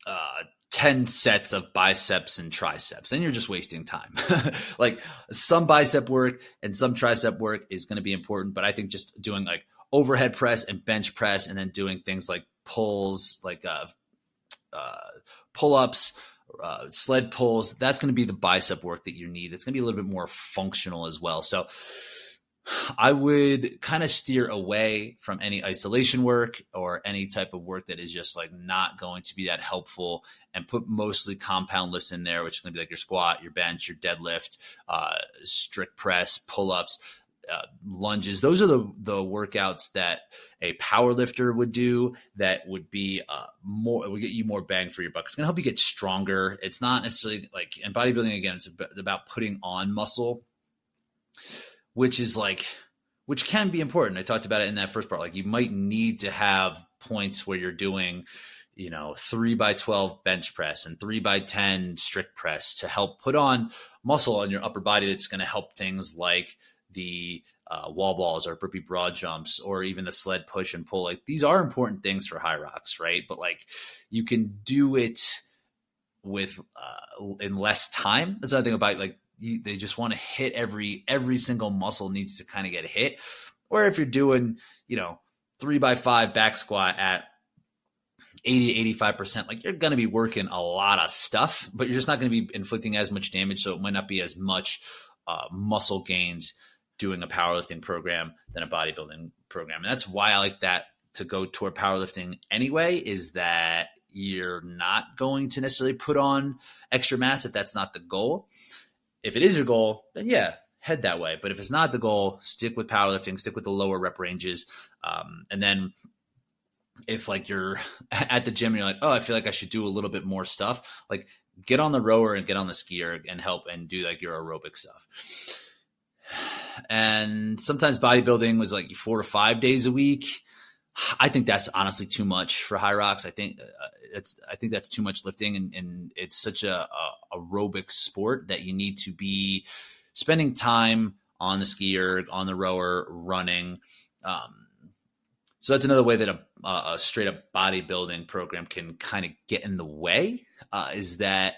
Speaker 1: uh, 10 sets of biceps and triceps. Then you're just wasting time. [laughs] Like some bicep work and some tricep work is going to be important but i think just doing like overhead press and bench press and then doing things like pulls like uh, uh, pull-ups uh, sled pulls that's going to be the bicep work that you need. It's going to be a little bit more functional as well. So I would kind of steer away from any isolation work or any type of work that is just like not going to be that helpful and put mostly compound lifts in there, which is going to be like your squat, your bench, your deadlift, uh, strict press, pull ups. Uh, lunges. Those are the the workouts that a power lifter would do. That would be uh, more. Would get you more bang for your buck. It's gonna help you get stronger. It's not necessarily like in bodybuilding. Again, it's about putting on muscle which is like which can be important. I talked about it in that first part. Like you might need to have points where you're doing, you know, three by 12 bench press and three by 10 strict press to help put on muscle on your upper body that's going to help things like the uh, wall balls or burpee broad jumps or even the sled push and pull. Like these are important things for Hyrox, right? But like you can do it with uh, in less time. That's another thing about like you, they just want to hit every every single muscle needs to kind of get hit. Or if you're doing, you know, three by five back squat at 80 85%, like you're going to be working a lot of stuff, but you're just not going to be inflicting as much damage. So it might not be as much uh, muscle gains doing a powerlifting program than a bodybuilding program. And that's why I like that to go toward powerlifting anyway, is that you're not going to necessarily put on extra mass if that's not the goal if it is your goal, then yeah, head that way. But if it's not the goal, stick with powerlifting, stick with the lower rep ranges. Um, and then if like you're [laughs] at the gym and you're like, oh, I feel like I should do a little bit more stuff, like get on the rower and get on the skier and help and do like your aerobic stuff. And sometimes bodybuilding was like four to five days a week. I think that's honestly too much for Hyrox. I think uh, it's I think that's too much lifting, and, and it's such a, a, aerobic sport that you need to be spending time on the skier, on the rower, running. Um, so that's another way that a, a straight up bodybuilding program can kind of get in the way. Uh, is that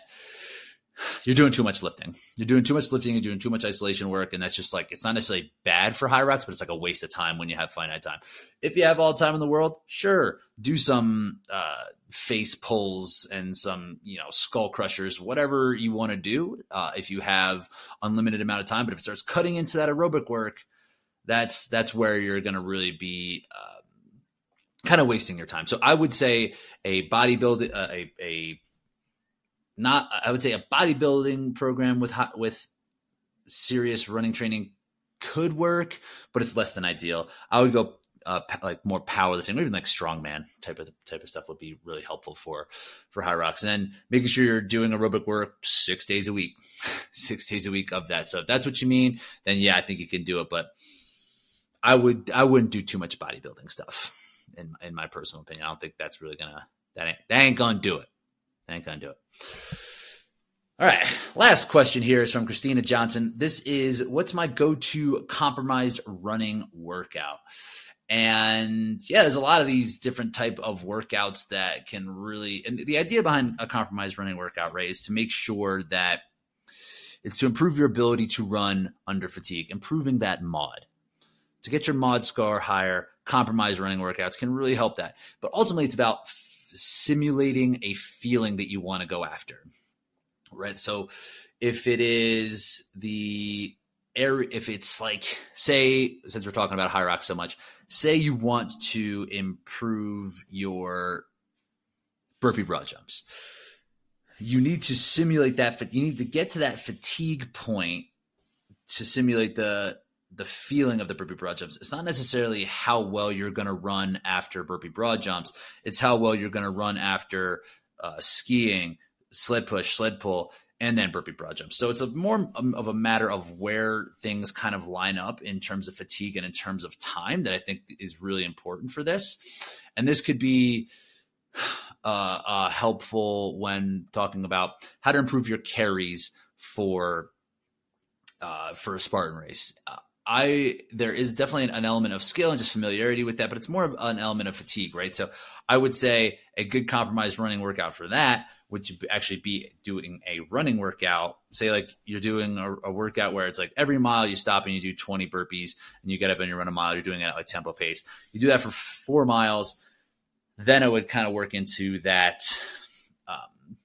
Speaker 1: you're doing too much lifting. You're doing too much lifting. You're doing too much isolation work, and that's just like it's not necessarily bad for Hyrox, but it's like a waste of time when you have finite time. If you have all the time in the world, sure, do some uh, face pulls and some you know skull crushers, whatever you want to do. Uh, if you have unlimited amount of time, but if it starts cutting into that aerobic work, that's that's where you're going to really be. Uh, kind of wasting your time. So I would say a bodybuilding, uh, a, a not I would say a bodybuilding program with with serious running training could work, but it's less than ideal. I would go uh, like more powerlifting, or even like strongman type of type of stuff would be really helpful for for Hyrox. And then making sure you're doing aerobic work six days a week, [laughs] six days a week of that. So if that's what you mean, then yeah, I think you can do it. But I would I wouldn't do too much bodybuilding stuff in in my personal opinion. I don't think that's really gonna that ain't that ain't gonna do it. Ain't gonna do it. All right. Last question here is from Christina Johnson. This is what's my go to compromised running workout? And yeah, there's a lot of these different type of workouts that can really, and the idea behind a compromised running workout, right, is to make sure that it's to improve your ability to run under fatigue, improving that mod. To get your mod score higher, compromised running workouts can really help that. But ultimately, it's about simulating a feeling that you want to go after right? So if it is the area, if it's like, say, since we're talking about Hyrox so much, say you want to improve your burpee broad jumps. You need to simulate that. but You need to get to that fatigue point to simulate the the feeling of the burpee broad jumps. It's not necessarily how well you're going to run after burpee broad jumps. It's how well you're going to run after uh, skiing, sled push, sled pull, and then burpee broad jump. So it's a more of a matter of where things kind of line up in terms of fatigue and in terms of time that I think is really important for this. And this could be uh, uh, helpful when talking about how to improve your carries for uh, for a Spartan race. Uh, I there is definitely an element of skill and just familiarity with that, but it's more of an element of fatigue, right? So I would say a good compromise running workout for that would actually be doing a running workout. Say like you're doing a, a, workout where it's like every mile you stop and you do 20 burpees and you get up and you run a mile. You're doing it at like tempo pace. You do that for four miles. Then it would kind of work into that Um,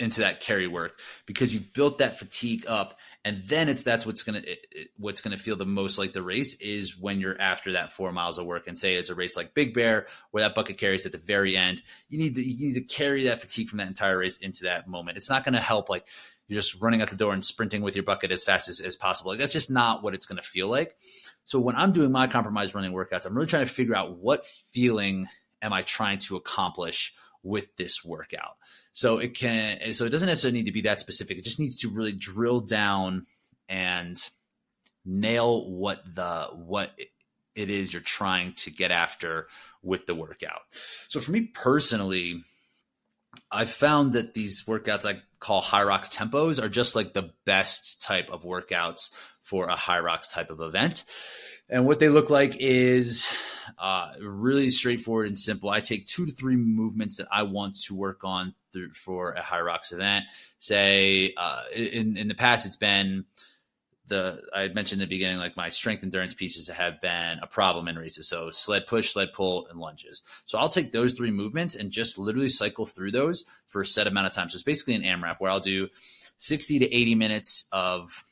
Speaker 1: into that carry work because you built that fatigue up and then it's that's what's gonna it, it, what's gonna feel the most like the race is when you're after that four miles of work. And say it's a race like big bear where that bucket carries at the very end you need to you need to carry that fatigue from that entire race into that moment. It's not gonna help like you're just running out the door and sprinting with your bucket as fast as, as possible. Like that's just not what it's gonna feel like. So when i'm doing my compromise running workouts i'm really trying to figure out what feeling am i trying to accomplish with this workout so it can so it doesn't necessarily need to be that specific. It just needs to really drill down and nail what the what it is you're trying to get after with the workout. So for me personally, I've found that these workouts I call Hyrox tempos are just like the best type of workouts for a Hyrox type of event. And what they look like is uh, really straightforward and simple. I take two to three movements that I want to work on through, for a Hyrox event. Say uh, in in the past, it's been the I mentioned in the beginning, like my strength endurance pieces have been a problem in races. So sled push, sled pull, and lunges. So I'll take those three movements and just literally cycle through those for a set amount of time. So it's basically an AMRAP where I'll do 60 to 80 minutes of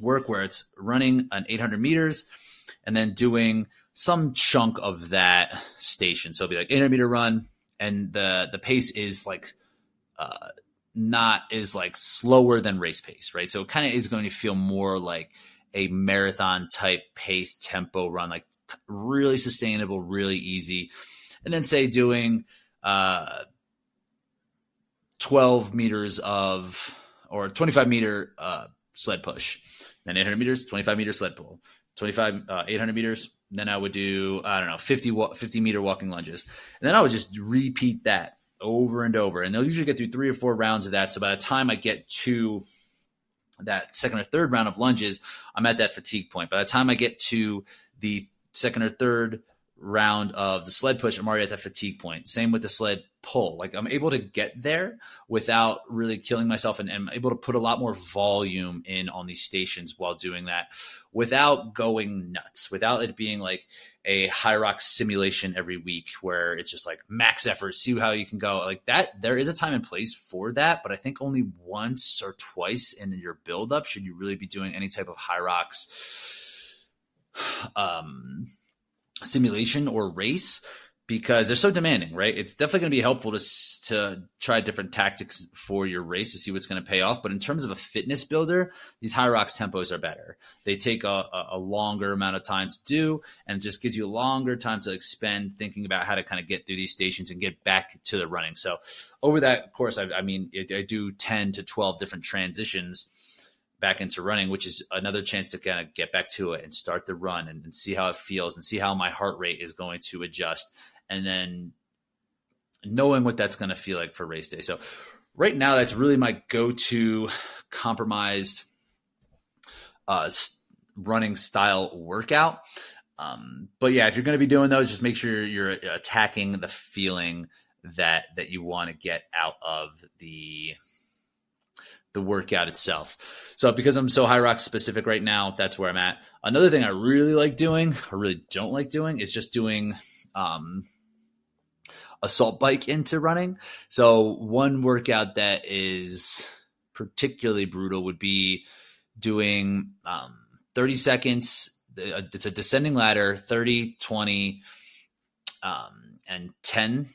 Speaker 1: work where it's running an 800 meters and then doing some chunk of that station. So it'll be like 800 meter run, and the the pace is like uh, not is like slower than race pace, right? So it kind of is going to feel more like a marathon type pace tempo run, like really sustainable, really easy. And then say doing uh, 12 meters of or 25 meter uh, sled push, then 800 meters, 25 meter sled pull, 25, uh, 800 meters. Then I would do, I don't know, 50, 50 meter walking lunges. And then I would just repeat that over and over. And they'll usually get through three or four rounds of that. So by the time I get to that second or third round of lunges, I'm at that fatigue point. By the time I get to the second or third round of the sled push, I'm already at that fatigue point. Same with the sled pull. Like I'm able to get there without really killing myself and, I'm able to put a lot more volume in on these stations while doing that without going nuts, without it being like a Hyrox simulation every week where it's just like max effort, see how you can go. Like that, there is a time and place for that, but I think only once or twice in your buildup should you really be doing any type of Hyrox um simulation or race because they're so demanding, right? It's definitely going to be helpful to to try different tactics for your race to see what's going to pay off. But in terms of a fitness builder, these Hyrox tempos are better. They take a, a longer amount of time to do, and just gives you a longer time to expend thinking about how to kind of get through these stations and get back to the running. So over that course, I, I mean, I do ten to twelve different transitions back into running, which is another chance to kind of get back to it and start the run and, and, see how it feels and see how my heart rate is going to adjust. And then knowing what that's going to feel like for race day. So right now, that's really my go-to compromised uh, running style workout. Um, but yeah, if you're going to be doing those, just make sure you're attacking the feeling that that you want to get out of the the workout itself. So because I'm so Hyrox specific right now, that's where I'm at. Another thing I really like doing, or really don't like doing, is just doing um, assault bike into running. So one workout that is particularly brutal would be doing um, 30 seconds. It's a descending ladder, 30, 20, um, and 10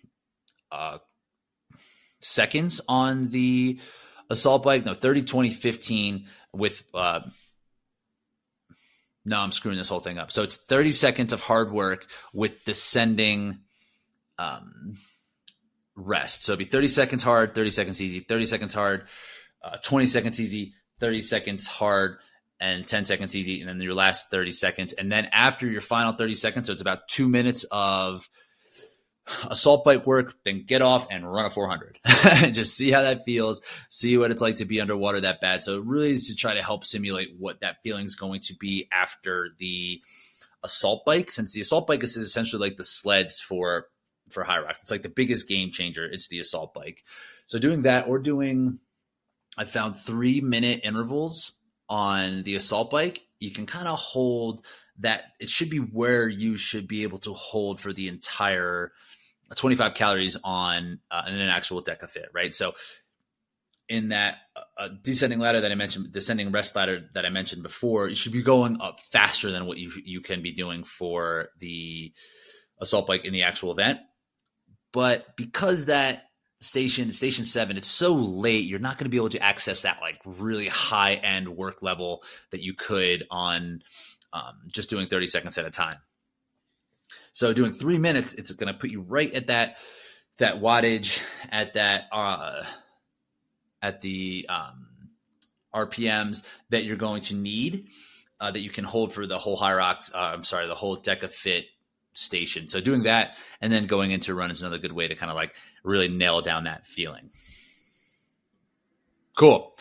Speaker 1: uh, seconds on the assault bike. No, 30, 20, 15 with, uh, no, I'm screwing this whole thing up. So it's 30 seconds of hard work with descending um, rest. So it'd be 30 seconds hard, 30 seconds easy, 30 seconds hard, uh, 20 seconds easy, 30 seconds hard, and 10 seconds easy. And then your last 30 seconds. And then after your final 30 seconds, so it's about two minutes of assault bike work, then get off and run a 400. [laughs] Just see how that feels, see what it's like to be underwater that bad. So it really is to try to help simulate what that feeling is going to be after the assault bike, since the assault bike is essentially like the sleds for for Hyrox. It's like the biggest game changer. It's the assault bike. So doing that or doing, I found three minute intervals on the assault bike. You can kind of hold that. It should be where you should be able to hold for the entire 25 calories on uh, an actual DecaFit, right? So in that uh, descending ladder that I mentioned, descending rest ladder that I mentioned before, you should be going up faster than what you you can be doing for the assault bike in the actual event. But because that station station 7 it's so late you're not going to be able to access that like really high end work level that you could on um, just doing 30 seconds at a time so doing three minutes it's going to put you right at that that wattage at that uh, at the um, rpms that you're going to need uh, that you can hold for the whole Hyrox. Uh, I'm sorry, the whole DecaFit station. So doing that and then going into run is another good way to kind of like really nail down that feeling. Cool.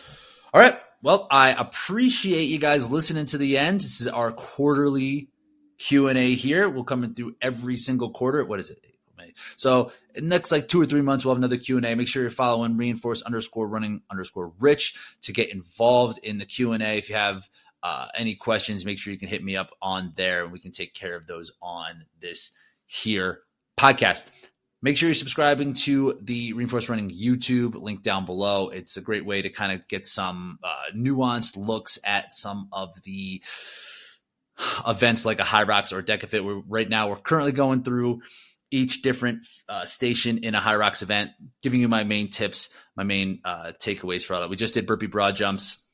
Speaker 1: All right. Well, I appreciate you guys listening to the end. This is our quarterly Q&A here. We'll come in through every single quarter. What is it? So next like two or three months, we'll have another Q&A. Make sure you're following reinforce underscore running underscore rich to get involved in the Q&A. If you have uh, any questions, make sure you can hit me up on there and we can take care of those on this here podcast. Make sure you're subscribing to the Reinforce Running YouTube link down below. It's a great way to kind of get some uh, nuanced looks at some of the events like a Hyrox or a DecaFit. We're, right now, we're currently going through each different uh, station in a Hyrox event, giving you my main tips, my main uh, takeaways for all that. We just did burpee broad jumps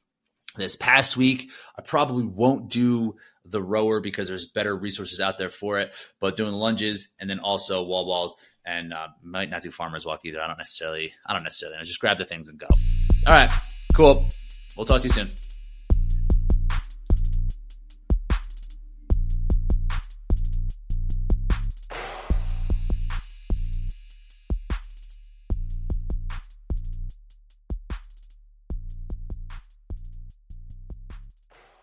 Speaker 1: this past week. I probably won't do the rower because there's better resources out there for it, but doing lunges and then also wall balls and uh, might not do farmer's walk either. I don't necessarily, I don't necessarily, I just grab the things and go. All right, cool. We'll talk to you soon.